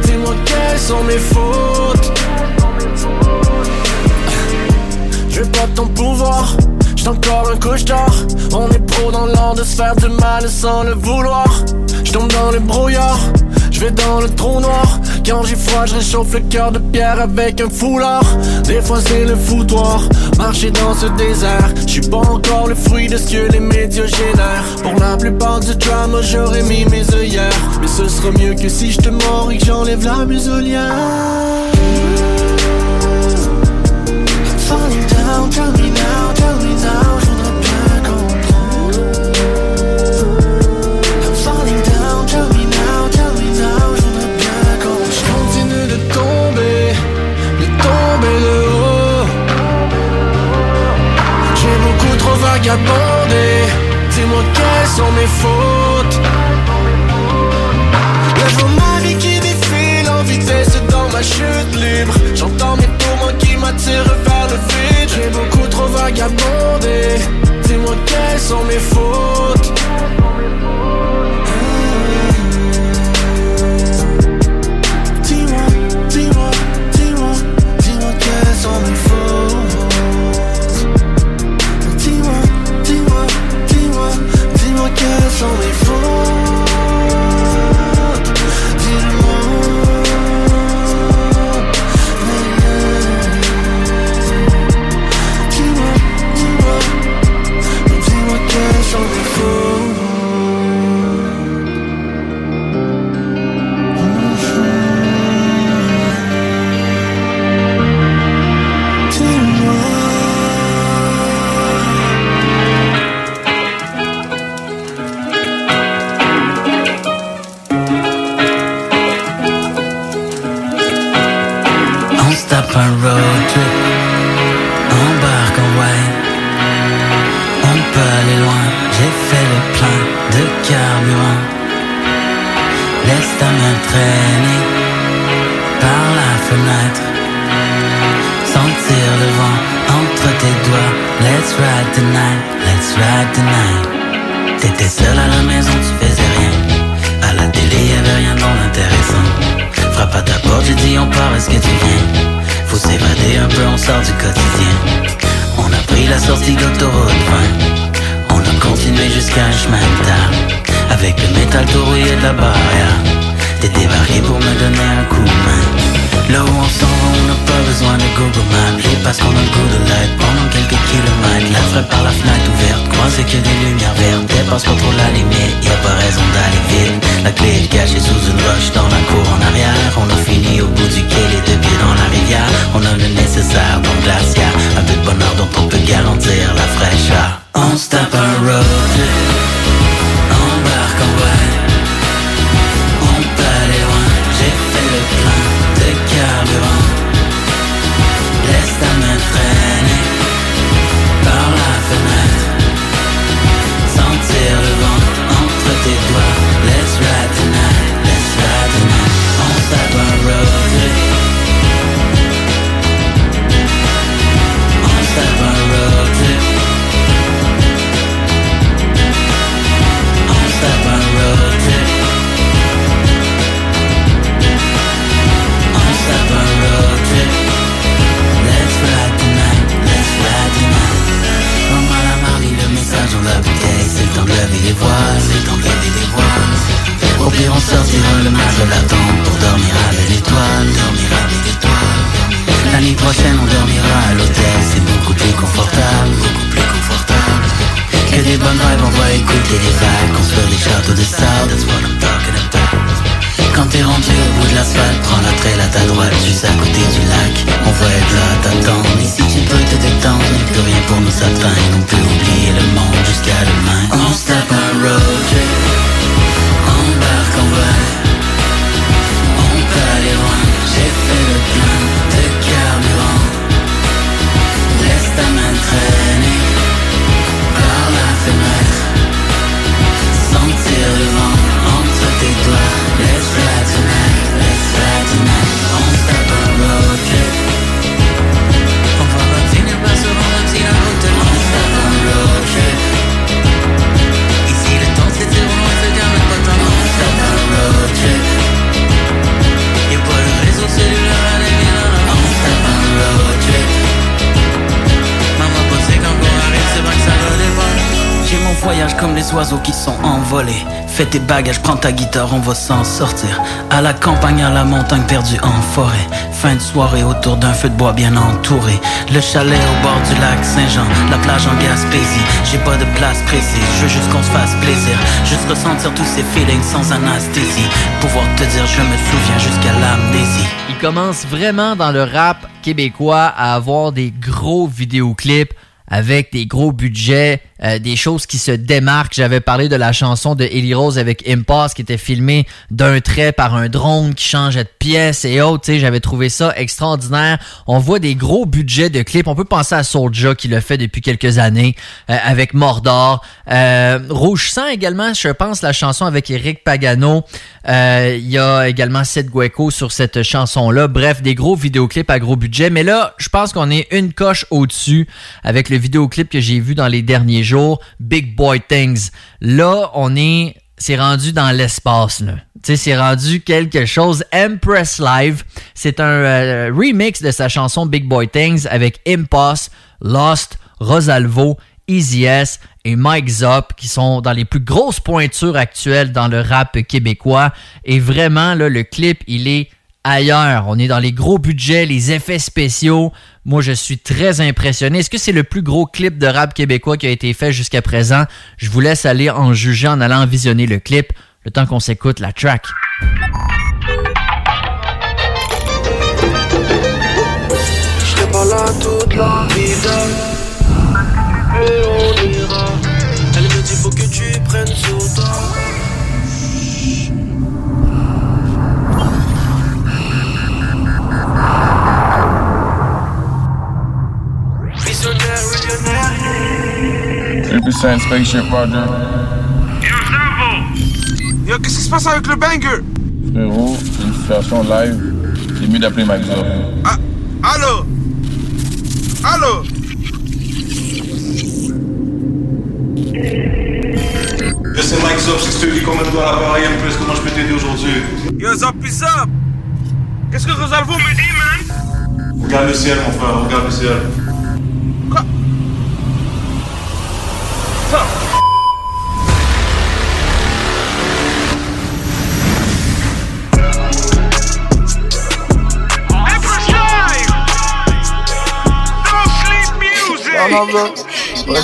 Dis-moi quelles sont mes fautes? Je veux pas ton pouvoir. J'suis encore un cauchemar. On est pro dans l'art de se faire du mal sans le vouloir. Vais dans le trou noir. Quand j'ai froid, je réchauffe le cœur de pierre avec un foulard. Des fois, c'est le foutoir. Marcher dans ce désert. Je suis pas encore le fruit de ce que les médias génèrent. Pour la plupart du drama, j'aurais mis mes œillères. Mais ce sera mieux que si je te mords et que j'enlève la muselière. Trop vagabondé. Dis-moi quelles sont mes fautes? Je vois ma vie qui défile en vitesse dans ma chute libre. J'entends mes tourments qui m'attirent vers le vide. J'ai beaucoup trop vagabondé. Dis-moi quelles sont mes fautes? Ride let's ride. T'étais seul à la maison, tu faisais rien. À la télé, y'avait rien d'intéressant. Frappe à ta porte, j'ai dit on part, est-ce que tu viens? Faut s'évader un peu, on sort du quotidien On a pris la sortie d'autoroute 20 On a continué jusqu'à un chemin de terre Avec le métal taureau et de la barrière T'es débarqué pour me donner un coup de main Là où on s'en va, on n'a pas besoin de Google Maps. Et parce qu'on a le goût de l'aide pendant quelques kilomètres. La frappe par la fenêtre ouverte, croisée que des lumières vertes. Dépasse pas trop la limite, y a pas raison d'aller vite. La clé est cachée sous une roche dans la cour en arrière. On a fini au bout du quai, les deux pieds dans la rivière. On a le nécessaire dans le glaciaire Un peu de bonheur dont on peut garantir la fraîcheur. On se tape un road trip, embarque en de le mat de la tente Pour dormir avec l'étoile, dormir avec l'étoile La prochaine on dormira à l'hôtel C'est beaucoup plus confortable, beaucoup plus confortable Que des bonnes vibes, on va écouter les vagues Construire des châteaux de sable, that's what I'm talking about quand t'es rendu au bout de l'asphalte, prends la traîne, la juste à côté du lac. On va être là à t'attendre. Et si tu peux te détendre, y'a plus rien pour nous atteindre. On peut oublier le monde jusqu'à demain. On se tape un road trip. Embarque en vrai. Comme les oiseaux qui sont envolés. Fais tes bagages, prends ta guitare, on va s'en sortir. À la campagne, à la montagne, perdue en forêt. Fin de soirée autour d'un feu de bois bien entouré. Le chalet au bord du lac Saint-Jean, la plage en Gaspésie. J'ai pas de place précise, je veux juste qu'on se fasse plaisir. Juste ressentir tous ces feelings sans anesthésie. Pouvoir te dire, je me souviens jusqu'à l'amnésie. Il commence vraiment dans le rap québécois à avoir des gros vidéoclips avec des gros budgets, euh, des choses qui se démarquent. J'avais parlé de la chanson de Ellie Rose avec Impasse qui était filmée d'un trait par un drone qui changeait de pièce et autres. J'avais trouvé ça extraordinaire. On voit des gros budgets de clips. On peut penser à Soulja qui le fait depuis quelques années euh, avec Mordor. Euh, Rouge Sang également, je pense, la chanson avec Eric Pagano. Euh, Il y a également Seth Gueco sur cette chanson-là. Bref, des gros vidéoclips à gros budget. Mais là, je pense qu'on est une coche au-dessus avec le vidéoclip que j'ai vu dans les derniers jours, Big Boy Things. Là, on est, c'est rendu dans l'espace. Tu sais, c'est rendu quelque chose. Empress Live, c'est un euh, remix de sa chanson Big Boy Things avec Impasse, Lost, Rosalvo, Easy S et Mike Zop qui sont dans les plus grosses pointures actuelles dans le rap québécois. Et vraiment, le clip, il est ailleurs. On est dans les gros budgets, les effets spéciaux. Moi, je suis très impressionné. Est-ce que c'est le plus gros clip de rap québécois qui a été fait jusqu'à présent? Je vous laisse aller en juger en allant visionner le clip, le temps qu'on s'écoute la track. 100% spaceship Roger. Yo, qu'est-ce qui se passe avec le banger? Frérot, c'est une situation live. C'est mieux d'appeler Mike Zop. Ah, allô? Allô? Yo, c'est Mike Zop, c'est celui qui commande à l'appareil MPS. Comment je peux t'aider aujourd'hui? Yo, Zop, peace up! Qu'est-ce que Rosalvo me dit, man? Regarde le ciel, mon frère, regarde le ciel. Quoi?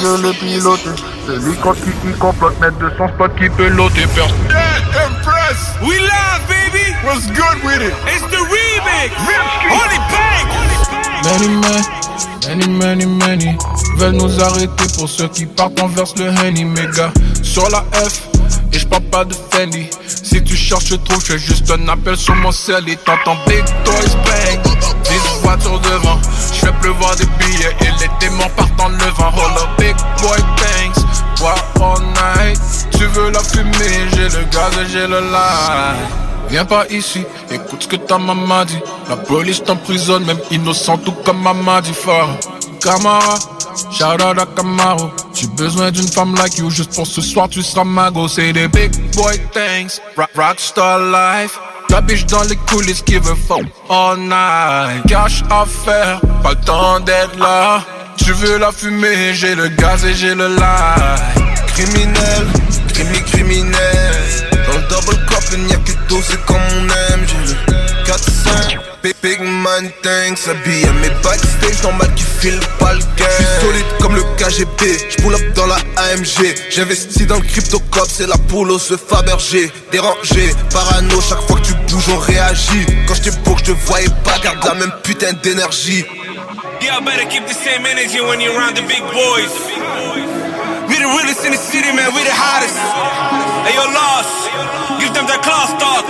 Je le pilote, celui quand qui, qui complote, mettre de son spot qui peut l'ôter, personne. Yeah, Impress! We live, baby! What's good with it? It's the remix! Holy bang! Many men, many, many, many veulent nous arrêter pour ceux qui partent, on verse le Henny, méga. Sur la F, et je parle pas de Fendi. Si tu cherches, trouve, je juste un appel sur mon cell et t'entends Big Toys Bang. 10 voitures devant, je fais pleuvoir des billets et les démons partent en levant. Hold up, Big Boy Thanks, bois all night. Tu veux la fumée, j'ai le gaz et j'ai le light. Viens pas ici, écoute ce que ta maman dit. La police t'emprisonne, même innocent, tout comme maman dit fort. Camara, à Camaro. J'ai besoin d'une femme like you, juste pour ce soir tu seras mago. C'est des big boy things, rock, rockstar life. La biche dans les coulisses qui veut fuck all night. Cash à faire, pas le temps d'être là. Tu veux la fumée, j'ai le gaz et j'ai le light. Criminel, crimi criminel. Dans le double cup, il n'y a que dos, c'est comme on aime. J'ai le 4-5, big, big man thanks. Habillé à mes backstage, normal qui file pas le game. J'suis solide comme le KGB, j'pull up dans la AMG. J'investis dans le crypto cop, c'est la poule se Fabergé. Dérangé, parano, chaque fois que tu bouges, on réagit. Quand j't'ai pour que te voyais pas, garde la même putain d'énergie. Yeah, better keep the same energy when you're around the big boys. We the realest in the city, man. We the hottest. Hey, yo, lost. Give them that class talk.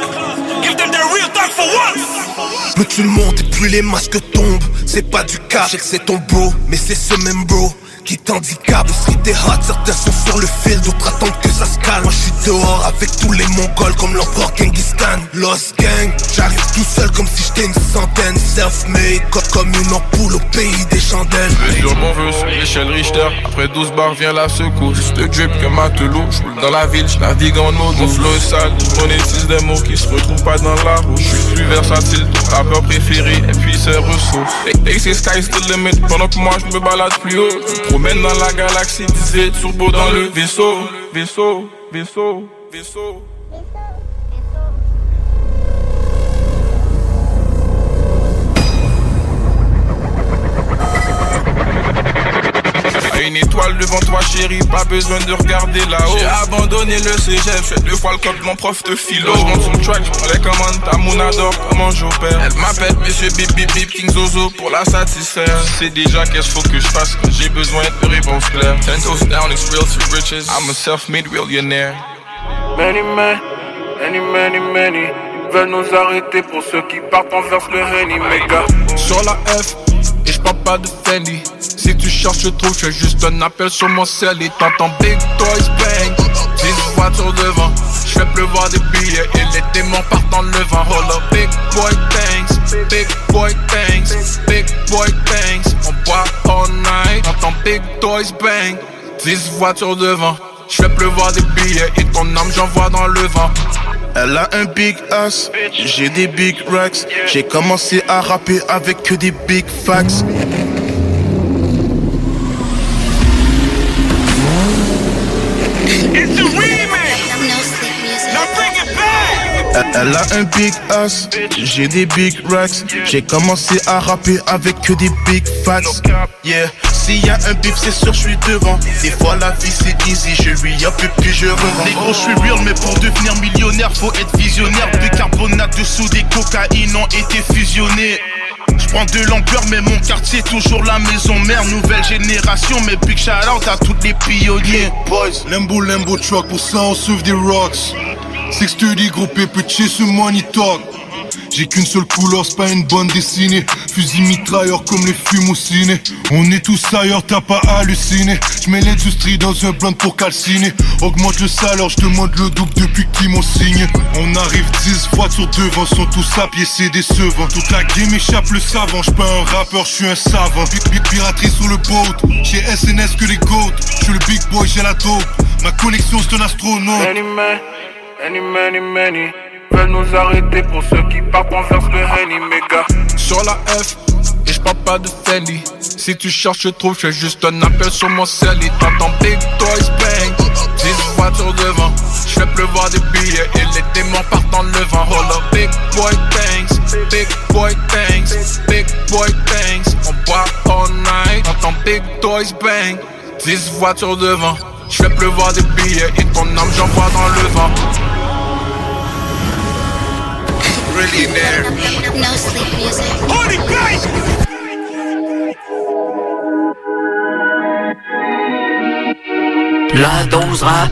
Give them that real talk for once. Plus tu montes et plus les masques tombent. C'est pas du cas, je sais que c'est ton bro, mais c'est ce même bro qui t'handicape. Le street est hot, certains sont sur le fil, d'autres attendent que ça se calme. Moi je suis dehors avec tous les mongols comme l'empereur Genghis Khan. Lost gang, j'arrive tout seul comme si j'étais une centaine. Self-made, comme une ampoule au pays des chandelles. Je sur sur l'échelle Richter. Après 12 bars vient la secousse. Juste drip comme matelot. Je dans la ville, je navigue en eau. Mon flow est sale, je monétise des mots qui se retrouvent pas dans la roue. Je suis plus versatile, ton rappeur préféré. Et puis c'est ressources. They say sky's the limit. Pendant que moi je me balade plus haut. Promène dans la galaxie, disait turbo dans le vaisseau. Vaisseau, vaisseau, vaisseau. Une étoile devant toi chérie, pas besoin de regarder là-haut. J'ai abandonné le cégep, fais deux fois le code de mon prof de philo. Je monte sur le track, je les commandes, ta mon adore comment j'opère. Elle m'appelle monsieur bip bip bip King Zozo pour la satisfaire. Je sais déjà qu'est-ce faut que je fasse quand j'ai besoin de réponses claires Ten toes down, it's real to riches, I'm a self-made millionaire. Many men, many many many veulent nous arrêter pour ceux qui partent envers le Henny, méga. Sur la F, et je parle pas de Fendi. Si tu cherches, je trouve, fais juste un appel sur mon cell Et t'entends Big Toys Bang. 10 voitures devant, je fais pleuvoir des billets Et les démons partent dans le up, big boy thanks Big boy thanks Big boy thanks On boit all night. T'entends Big Toys Bang. 10 voitures devant, je fais pleuvoir des billets Et ton âme j'envoie dans le vent Elle a un big ass, j'ai des big racks. J'ai commencé à rapper avec que des big facts. Elle a un big ass, j'ai des big racks. J'ai commencé à rapper avec que des big facts. Yeah, s'il y a un beef, c'est sûr, je suis devant. Des fois, la vie c'est easy, je lui up puis je revends. Les gros, je suis real, mais pour devenir millionnaire, faut être visionnaire. Bicarbonate dessous des cocaïnes ont été fusionnés. Je prends de l'ampleur, mais mon quartier toujours la maison mère. Nouvelle génération, mais big shout out à tous les pionniers. Boys, limbo, limbo truck, pour ça on sauve des rocks. Six study, groupé, petit ce money talk. J'ai qu'une seule couleur, c'est pas une bande dessinée. Fusil mitrailleur comme les films au ciné. On est tous ailleurs, t'as pas halluciné. J'mets l'industrie dans un blunt pour calciner. Augmente le salaire, j'demande le double depuis qu'ils m'ont signé. On arrive 10 voitures devant, sont tous à pied, c'est décevant. Toute la game échappe le savant, j'suis pas un rappeur, j'suis un savant. Piraterie sur le boat. J'ai SNS que les goats. J'suis le big boy, j'ai la dope. Ma connexion c'est un astronaute. Many many many many veulent nous arrêter pour ceux qui partent envers le Henny, méga. Sur la F, et je parle pas de Fendi. Si tu cherches, je trouve, je juste un appel sur mon cell. Et t'entends Big Toys Bang. 10 voitures devant, je fais pleuvoir des billets. Et les démons partent dans le vent up, big boy thanks Big boy thanks Big boy thanks On boit all night, t'entends Big Toys Bang. 10 voitures devant, je fais pleuvoir des billets. Et ton âme j'envoie dans le vent Millionaire. No sleep music. Holy guys! La dose rap.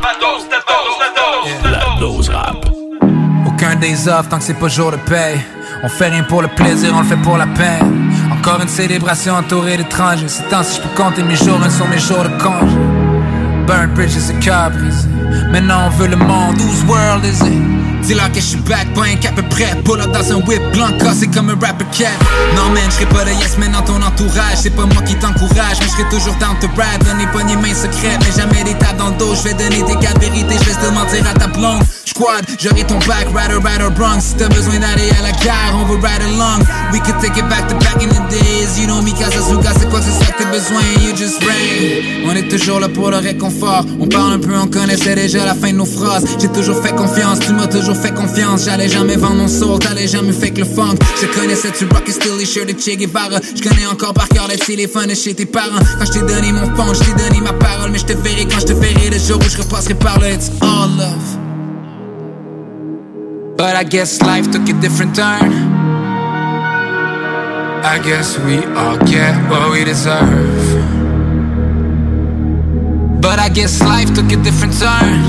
La dose rap. Aucun des offres tant que c'est pas jour de paye. On fait rien pour le plaisir, on le fait pour la peine. Encore une célébration entourée d'étrangers. C'est temps si je peux compter mes jours, un sont mes jours de congé. Burn bridges et cœur brisé. Maintenant on veut le monde, whose world is it? Dis-leur que je suis back, pas un cap prêt. Pull up dans un whip blanc cassé comme un rapper cat. Non man, je pas de yes man dans ton entourage. C'est pas moi qui t'encourage, mais je serai toujours down to brag. Donner pas des mains secrètes, mais jamais des tapes dans le dos. Je vais donner des cas de vérité, je vais te mentir à ta blonde. Squad, j'aurai ton back, rider, rider, Bronx. Si t'as besoin d'aller à la gare, on veut ride along. We could take it back to back in the days. You know me, Kazazuga, c'est quoi que c'est ça que t'as besoin? You just rain. On est toujours là pour le réconfort. On parle un peu, on connaissait déjà la fin de nos phrases. J'ai toujours fait confiance, tu m'as toujours fait confiance. J'allais jamais vendre mon soul, t'allais jamais fake le funk. Je connaissais, tu rock et still les shirts de Che Guevara. Je connais encore par cœur le téléphone de chez tes parents. Quand je t'ai donné mon phone, je t'ai donné ma parole. Mais je te verrai quand je te verrai le jour où je repasserai par là. It's all love. But I guess life took a different turn. I guess we all get what we deserve. But I guess life took a different turn.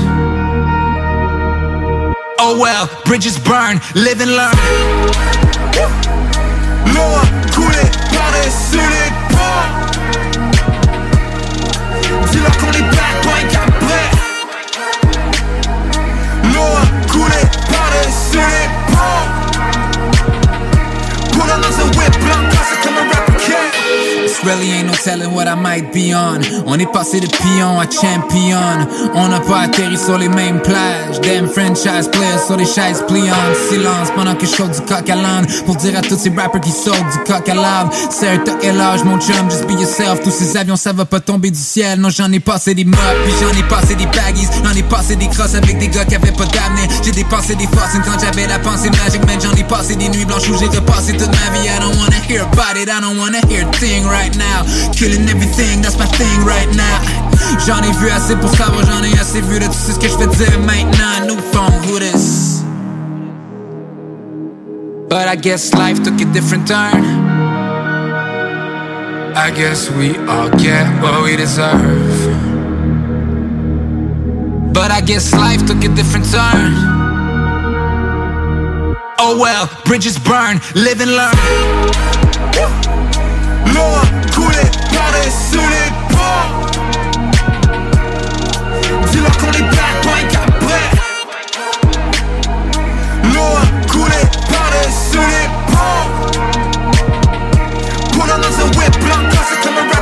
Oh well, bridges burn, live and learn. Really ain't no telling what I might be on. On est passé de pion à champion. On n'a pas atterri sur les mêmes plages. Damn franchise players sur des chaises pliantes. Silence pendant que je saute du coq à l'âne. Pour dire à tous ces rappers qui sautent du coq à et l'âge, mon chum, just be yourself. Tous ces avions, ça va pas tomber du ciel. Non, j'en ai passé des mops, puis j'en ai passé des baggies. J'en ai passé des crosses avec des gars qui avaient pas d'avenir. J'ai dépassé des forces quand j'avais la pensée magique. Man, j'en ai passé des nuits blanches où j'ai repassé toute ma vie. I don't wanna hear about it, I don't wanna hear thing right? Now. Killing everything, that's my thing right now. J'en ai vu assez pour savoir, j'en ai assez vu de tout ce que je vais dire maintenant. New phone, who this? But I guess life took a different turn. I guess we all get what we deserve. But I guess life took a different turn. Oh well, bridges burn, live and learn. L'eau a coulé par les pas Dis-leur qu'on est back, point après L'eau a coulé par les solides pas Put on us a whip, blanc, c'est comme un.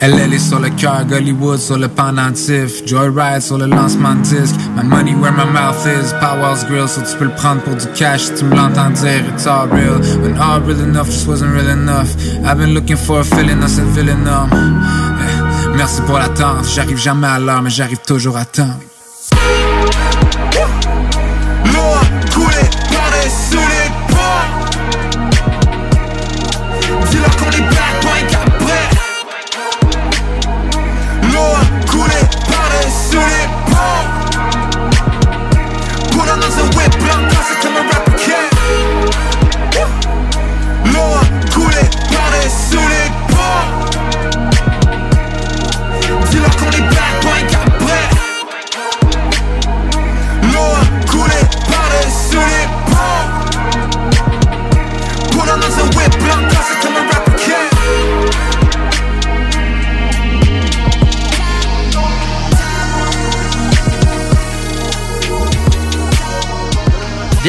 LL est sur le cœur, Gollywood sur le pendentif, Joyride sur le lancement de disque, My money where my mouth is, Powell's Grill, so tu peux le prendre pour du cash si tu me l'entends dire, it's all real, when all real enough just wasn't real enough, I've been looking for a feeling, that's a feeling numb. Yeah. Merci pour l'attente, j'arrive jamais à l'heure, mais j'arrive toujours à temps.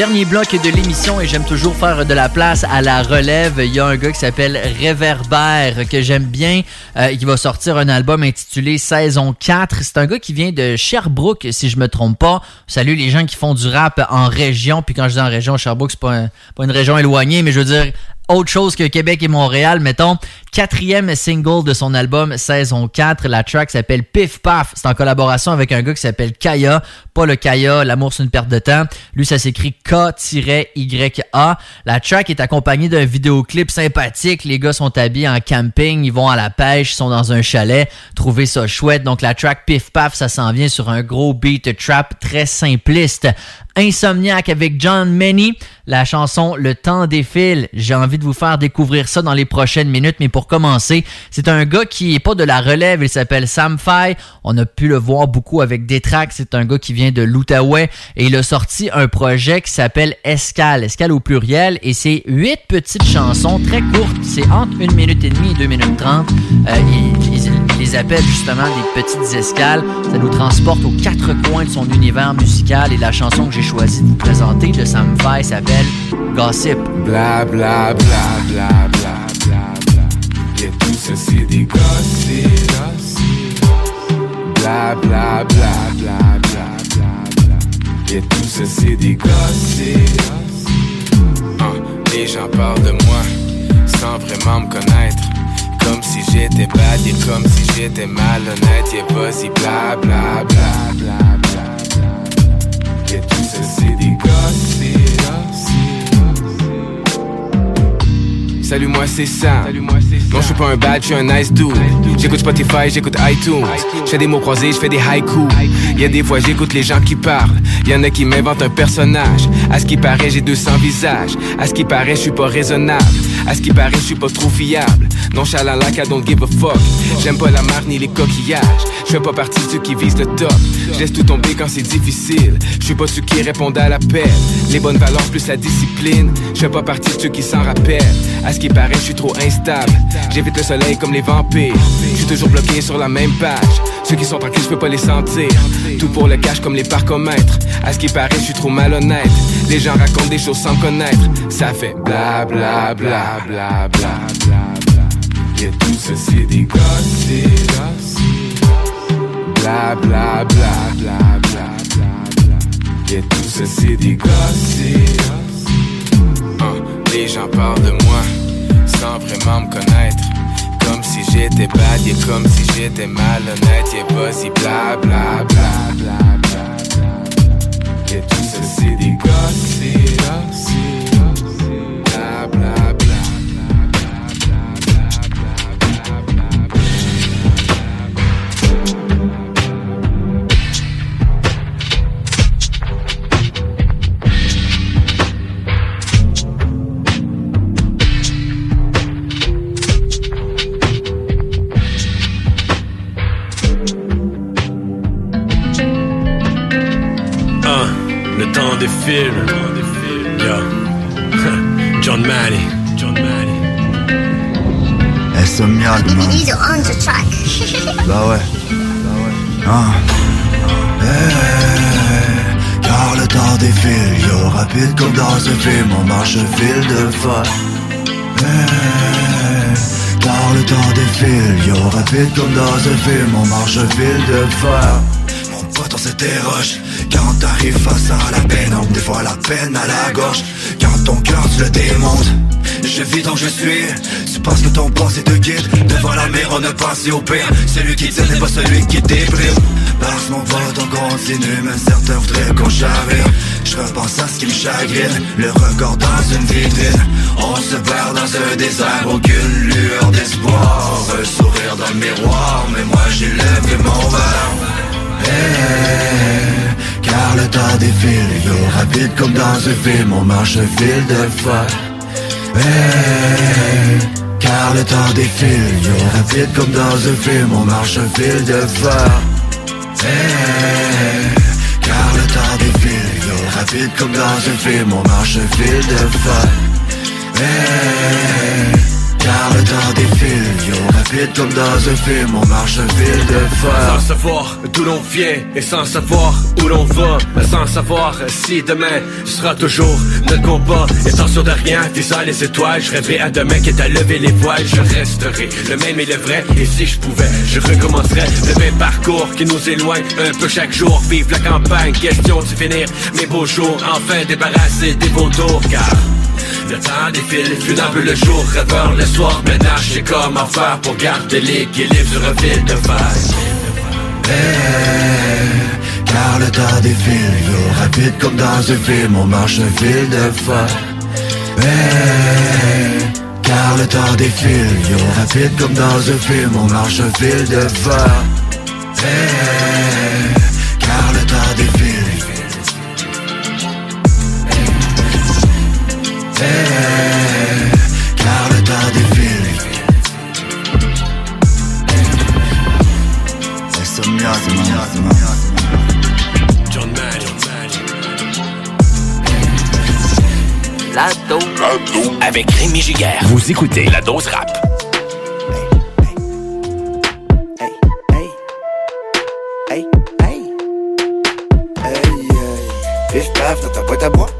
Dernier bloc de l'émission et j'aime toujours faire de la place à la relève. Il y a un gars qui s'appelle Réverbère que j'aime bien, euh, qui va sortir un album intitulé Saison 4. C'est un gars qui vient de Sherbrooke, si je me trompe pas. Salut les gens qui font du rap en région. Puis quand je dis en région, Sherbrooke, c'est pas, pas une région éloignée, mais je veux dire autre chose que Québec et Montréal, mettons. Quatrième single de son album Saison 4. La track s'appelle Pif Paf. C'est en collaboration avec un gars qui s'appelle Kaya. Pas le Kaya, l'amour c'est une perte de temps. Lui, ça s'écrit K-Y-A. La track est accompagnée d'un vidéoclip sympathique. Les gars sont habillés en camping, ils vont à la pêche, ils sont dans un chalet. Trouvez ça chouette. Donc la track Pif Paf, ça s'en vient sur un gros beat trap très simpliste. Insomniac avec John Manny. La chanson Le temps défile. J'ai envie de vous faire découvrir ça dans les prochaines minutes, commencer, c'est un gars qui est pas de la relève, il s'appelle Sam Fay. On a pu le voir beaucoup avec des tracks. C'est un gars qui vient de l'Outaouais et il a sorti un projet qui s'appelle Escale, Escale au pluriel, et c'est huit petites chansons très courtes. C'est entre une minute et demie et deux minutes trente. Euh, il les appelle justement des petites escales. Ça nous transporte aux quatre coins de son univers musical et la chanson que j'ai choisi de vous présenter de Sam Fay s'appelle Gossip. Bla bla bla bla bla ça c'est des gossips. Bla bla bla bla bla bla bla. Et tout ça c'est des gossips. Ah, les gens parlent de moi sans vraiment me connaître. Comme si j'étais bad et comme si j'étais malhonnête. Et vas-y bla bla bla bla bla bla. Et tout c'est des gossips. Salut moi c'est Sam Non je suis pas un bad, je suis un nice dude. J'écoute Spotify, j'écoute iTunes. Je fais des mots croisés, je fais des haïkus. Y a des fois j'écoute les gens qui parlent. Y en a qui m'inventent un personnage. À ce qui paraît j'ai 200 visages. À ce qui paraît je suis pas raisonnable. À ce qui paraît je suis pas trop fiable. Nonchalant like I don't give a fuck. J'aime pas la marque ni les coquillages. Je fais pas partie de ceux qui visent le top. Je laisse tout tomber quand c'est difficile. Je suis pas ceux qui répondent à l'appel. Les bonnes valeurs plus la discipline. Je fais pas partie de ceux qui s'en rappellent. À ce qui paraît je suis trop instable. J'évite le soleil comme les vampires. Je suis toujours bloqué sur la même page. Ceux qui sont tranquilles je peux pas les sentir. Tout pour le cash comme les parcomètres. À ce qui paraît je suis trop malhonnête. Les gens racontent des choses sans connaître. Ça fait bla bla bla bla bla bla bla. Et tout c'est des gossips. Bla bla bla bla bla bla. Bla Et tout c'est des gossips. Hein, Les gens parlent de moi sans vraiment me connaître. Comme si j'étais bad, et comme si j'étais malhonnête. Pas si bla bla bla bla bla bla. Et On the track. Bah ouais. Bah ouais. Ah. Eh, car le temps défile, yo, rapide comme dans un film, on marche fil de fer. Eh, car le temps défile, yo, rapide comme dans un film, on marche fil de fer. Mon pote, on s'interroge quand t'arrives face à la peine, on des fois la peine à la gorge. Quand ton cœur tu le démontes, je vis donc je suis. C'est parce que ton passé te guide. Devant la mer, on a passé au pire. Celui qui tient n'est pas celui qui déprime. Parce mon pote, on continue, mais certains voudraient qu'on chavire. Je repense à ce qui me chagrine, le regard dans une vitrine. On se perd dans un désert, aucune lueur d'espoir. Un sourire dans le miroir, mais moi j'ai levé mon verre. Eh, car le temps défile, yo, rapide comme dans un film, on marche fil de fer. Eh, car le temps défile, yo, rapide comme dans un film, on marche fil de fer. Eh, car le temps défile, yo, rapide comme dans un film, on marche fil de fer. Eh, car le temps défile, yo, rapide comme dans un film, on marche fil de fer. Sans savoir d'où l'on vient et sans savoir où l'on va, sans savoir si demain sera toujours notre combat. Étant sûr de rien, visant les étoiles, je rêverai à demain qui est à lever les voiles. Je resterai le même et le vrai, et si je pouvais, je recommencerais le même parcours qui nous éloigne un peu chaque jour. Vive la campagne, question de finir mes beaux jours, enfin débarrassé des vautours, car. Le temps défile, funable le jour, rêveur le soir, je sais comment faire pour garder l'équilibre sur un fil de fer. Eh, car le temps défile, yo, rapide comme dans un film, on marche un fil de fer. Eh, car le temps défile, yo, rapide comme dans un film, on marche un fil de fer. Eh, car le temps défile. Car le temps défile. John Manny. La dose. Avec Rémi Giguère. Vous écoutez la dose rap. Pif paf dans ta boîte à bois.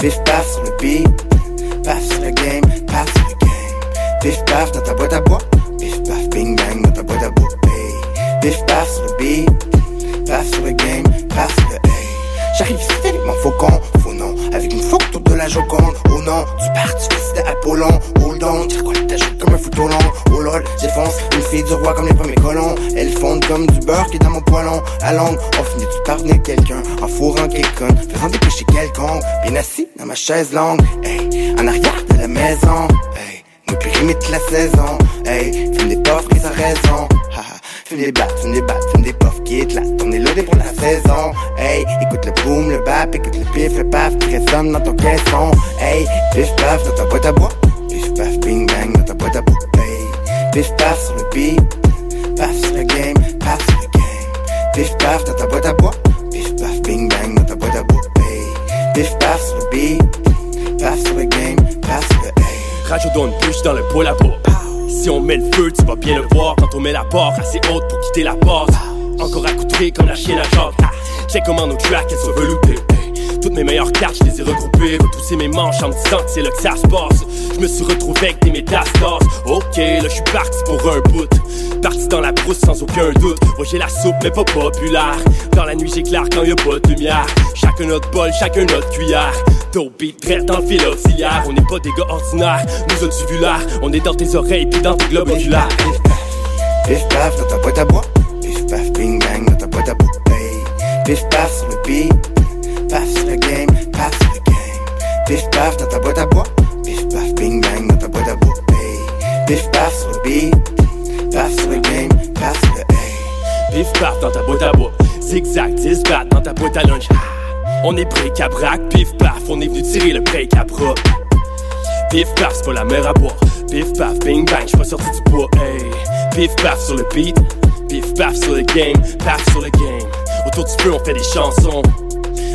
Pif paf sur le beat. Paf sur le game. Paf sur le game. Pif paf dans ta boîte à bois. Pif paf bing bang dans ta boîte à bois. Hey. Pif paf sur le beat. Paf sur le game. Paf sur le hey. J'arrive ici avec mon faucon. Faux nom. Avec une photo de la Joconde. Oh non. Du parti suicide à Apollon. Hold on. Tire quoi ta comme un foot. Oh lol. J'défonce une fille du roi comme les premiers colons. Elle fonde comme du beurre qui est dans mon poêlon. À longue, on finit tout par venir quelqu'un en fourrant quelqu'un, faisant des péchés quelconques. Bien assis dans ma chaise longue, hey, en arrière de la maison, hey. Nous plus limite la saison, hey, fume des pofs qui ont raison, haha. Fume des battes, fume des battes, fume des pofs qui éclatent. On est loadé pour la saison, hey. Écoute le boom, le bap, écoute le pif, le paf qui résonne dans ton caisson, hey. Pif paf dans ta boîte à bois, pif paf bing bang dans ta boîte à bois, hey. Pif paf sur le beat, paf sur le game, paf sur le game. Pif paf dans ta boîte à bois, hey. Rajoute une bûche dans le poêle à bois. Si on met le feu, tu vas bien le voir quand on met la barre assez haute pour quitter la base. Encore accoutré comme la chienne à. Ah, Check comment nos tracks elles sont veloutées. Toutes mes meilleures cartes, je les ai regroupées. Retrousser mes manches en me disant que c'est là que ça. Je me suis retrouvé avec des métastases. Ok, là je suis parti pour un bout. Parti dans la brousse sans aucun doute. Ouais, j'ai la soupe, mais pas populaire. Dans la nuit, j'éclaire quand y a pas de lumière. Chacun notre bol, chacun notre cuillère. Dope beat, traite dans le fil. On n'est pas des gars ordinaires, nous autres tubulaires. On est dans tes oreilles puis dans tes globes oculaires. Pif paf dans ta boîte à bois, Pif paf, c'est pas la mer à boire. Pif paf, bing bang, j'suis pas sorti du bois, hey. Pif paf sur le beat, pif paf sur le game, paf sur le game. Autour du feu, on fait des chansons.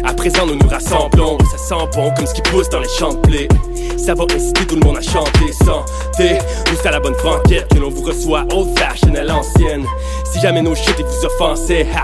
À présent, nous nous rassemblons. Ça sent bon comme ce qui pousse dans les champs de blé. Ça va inciter tout le monde à chanter. Santé, nous c'est à la bonne franquette que l'on vous reçoit old fashion à l'ancienne. Si jamais nos shit et vous offensez, ha,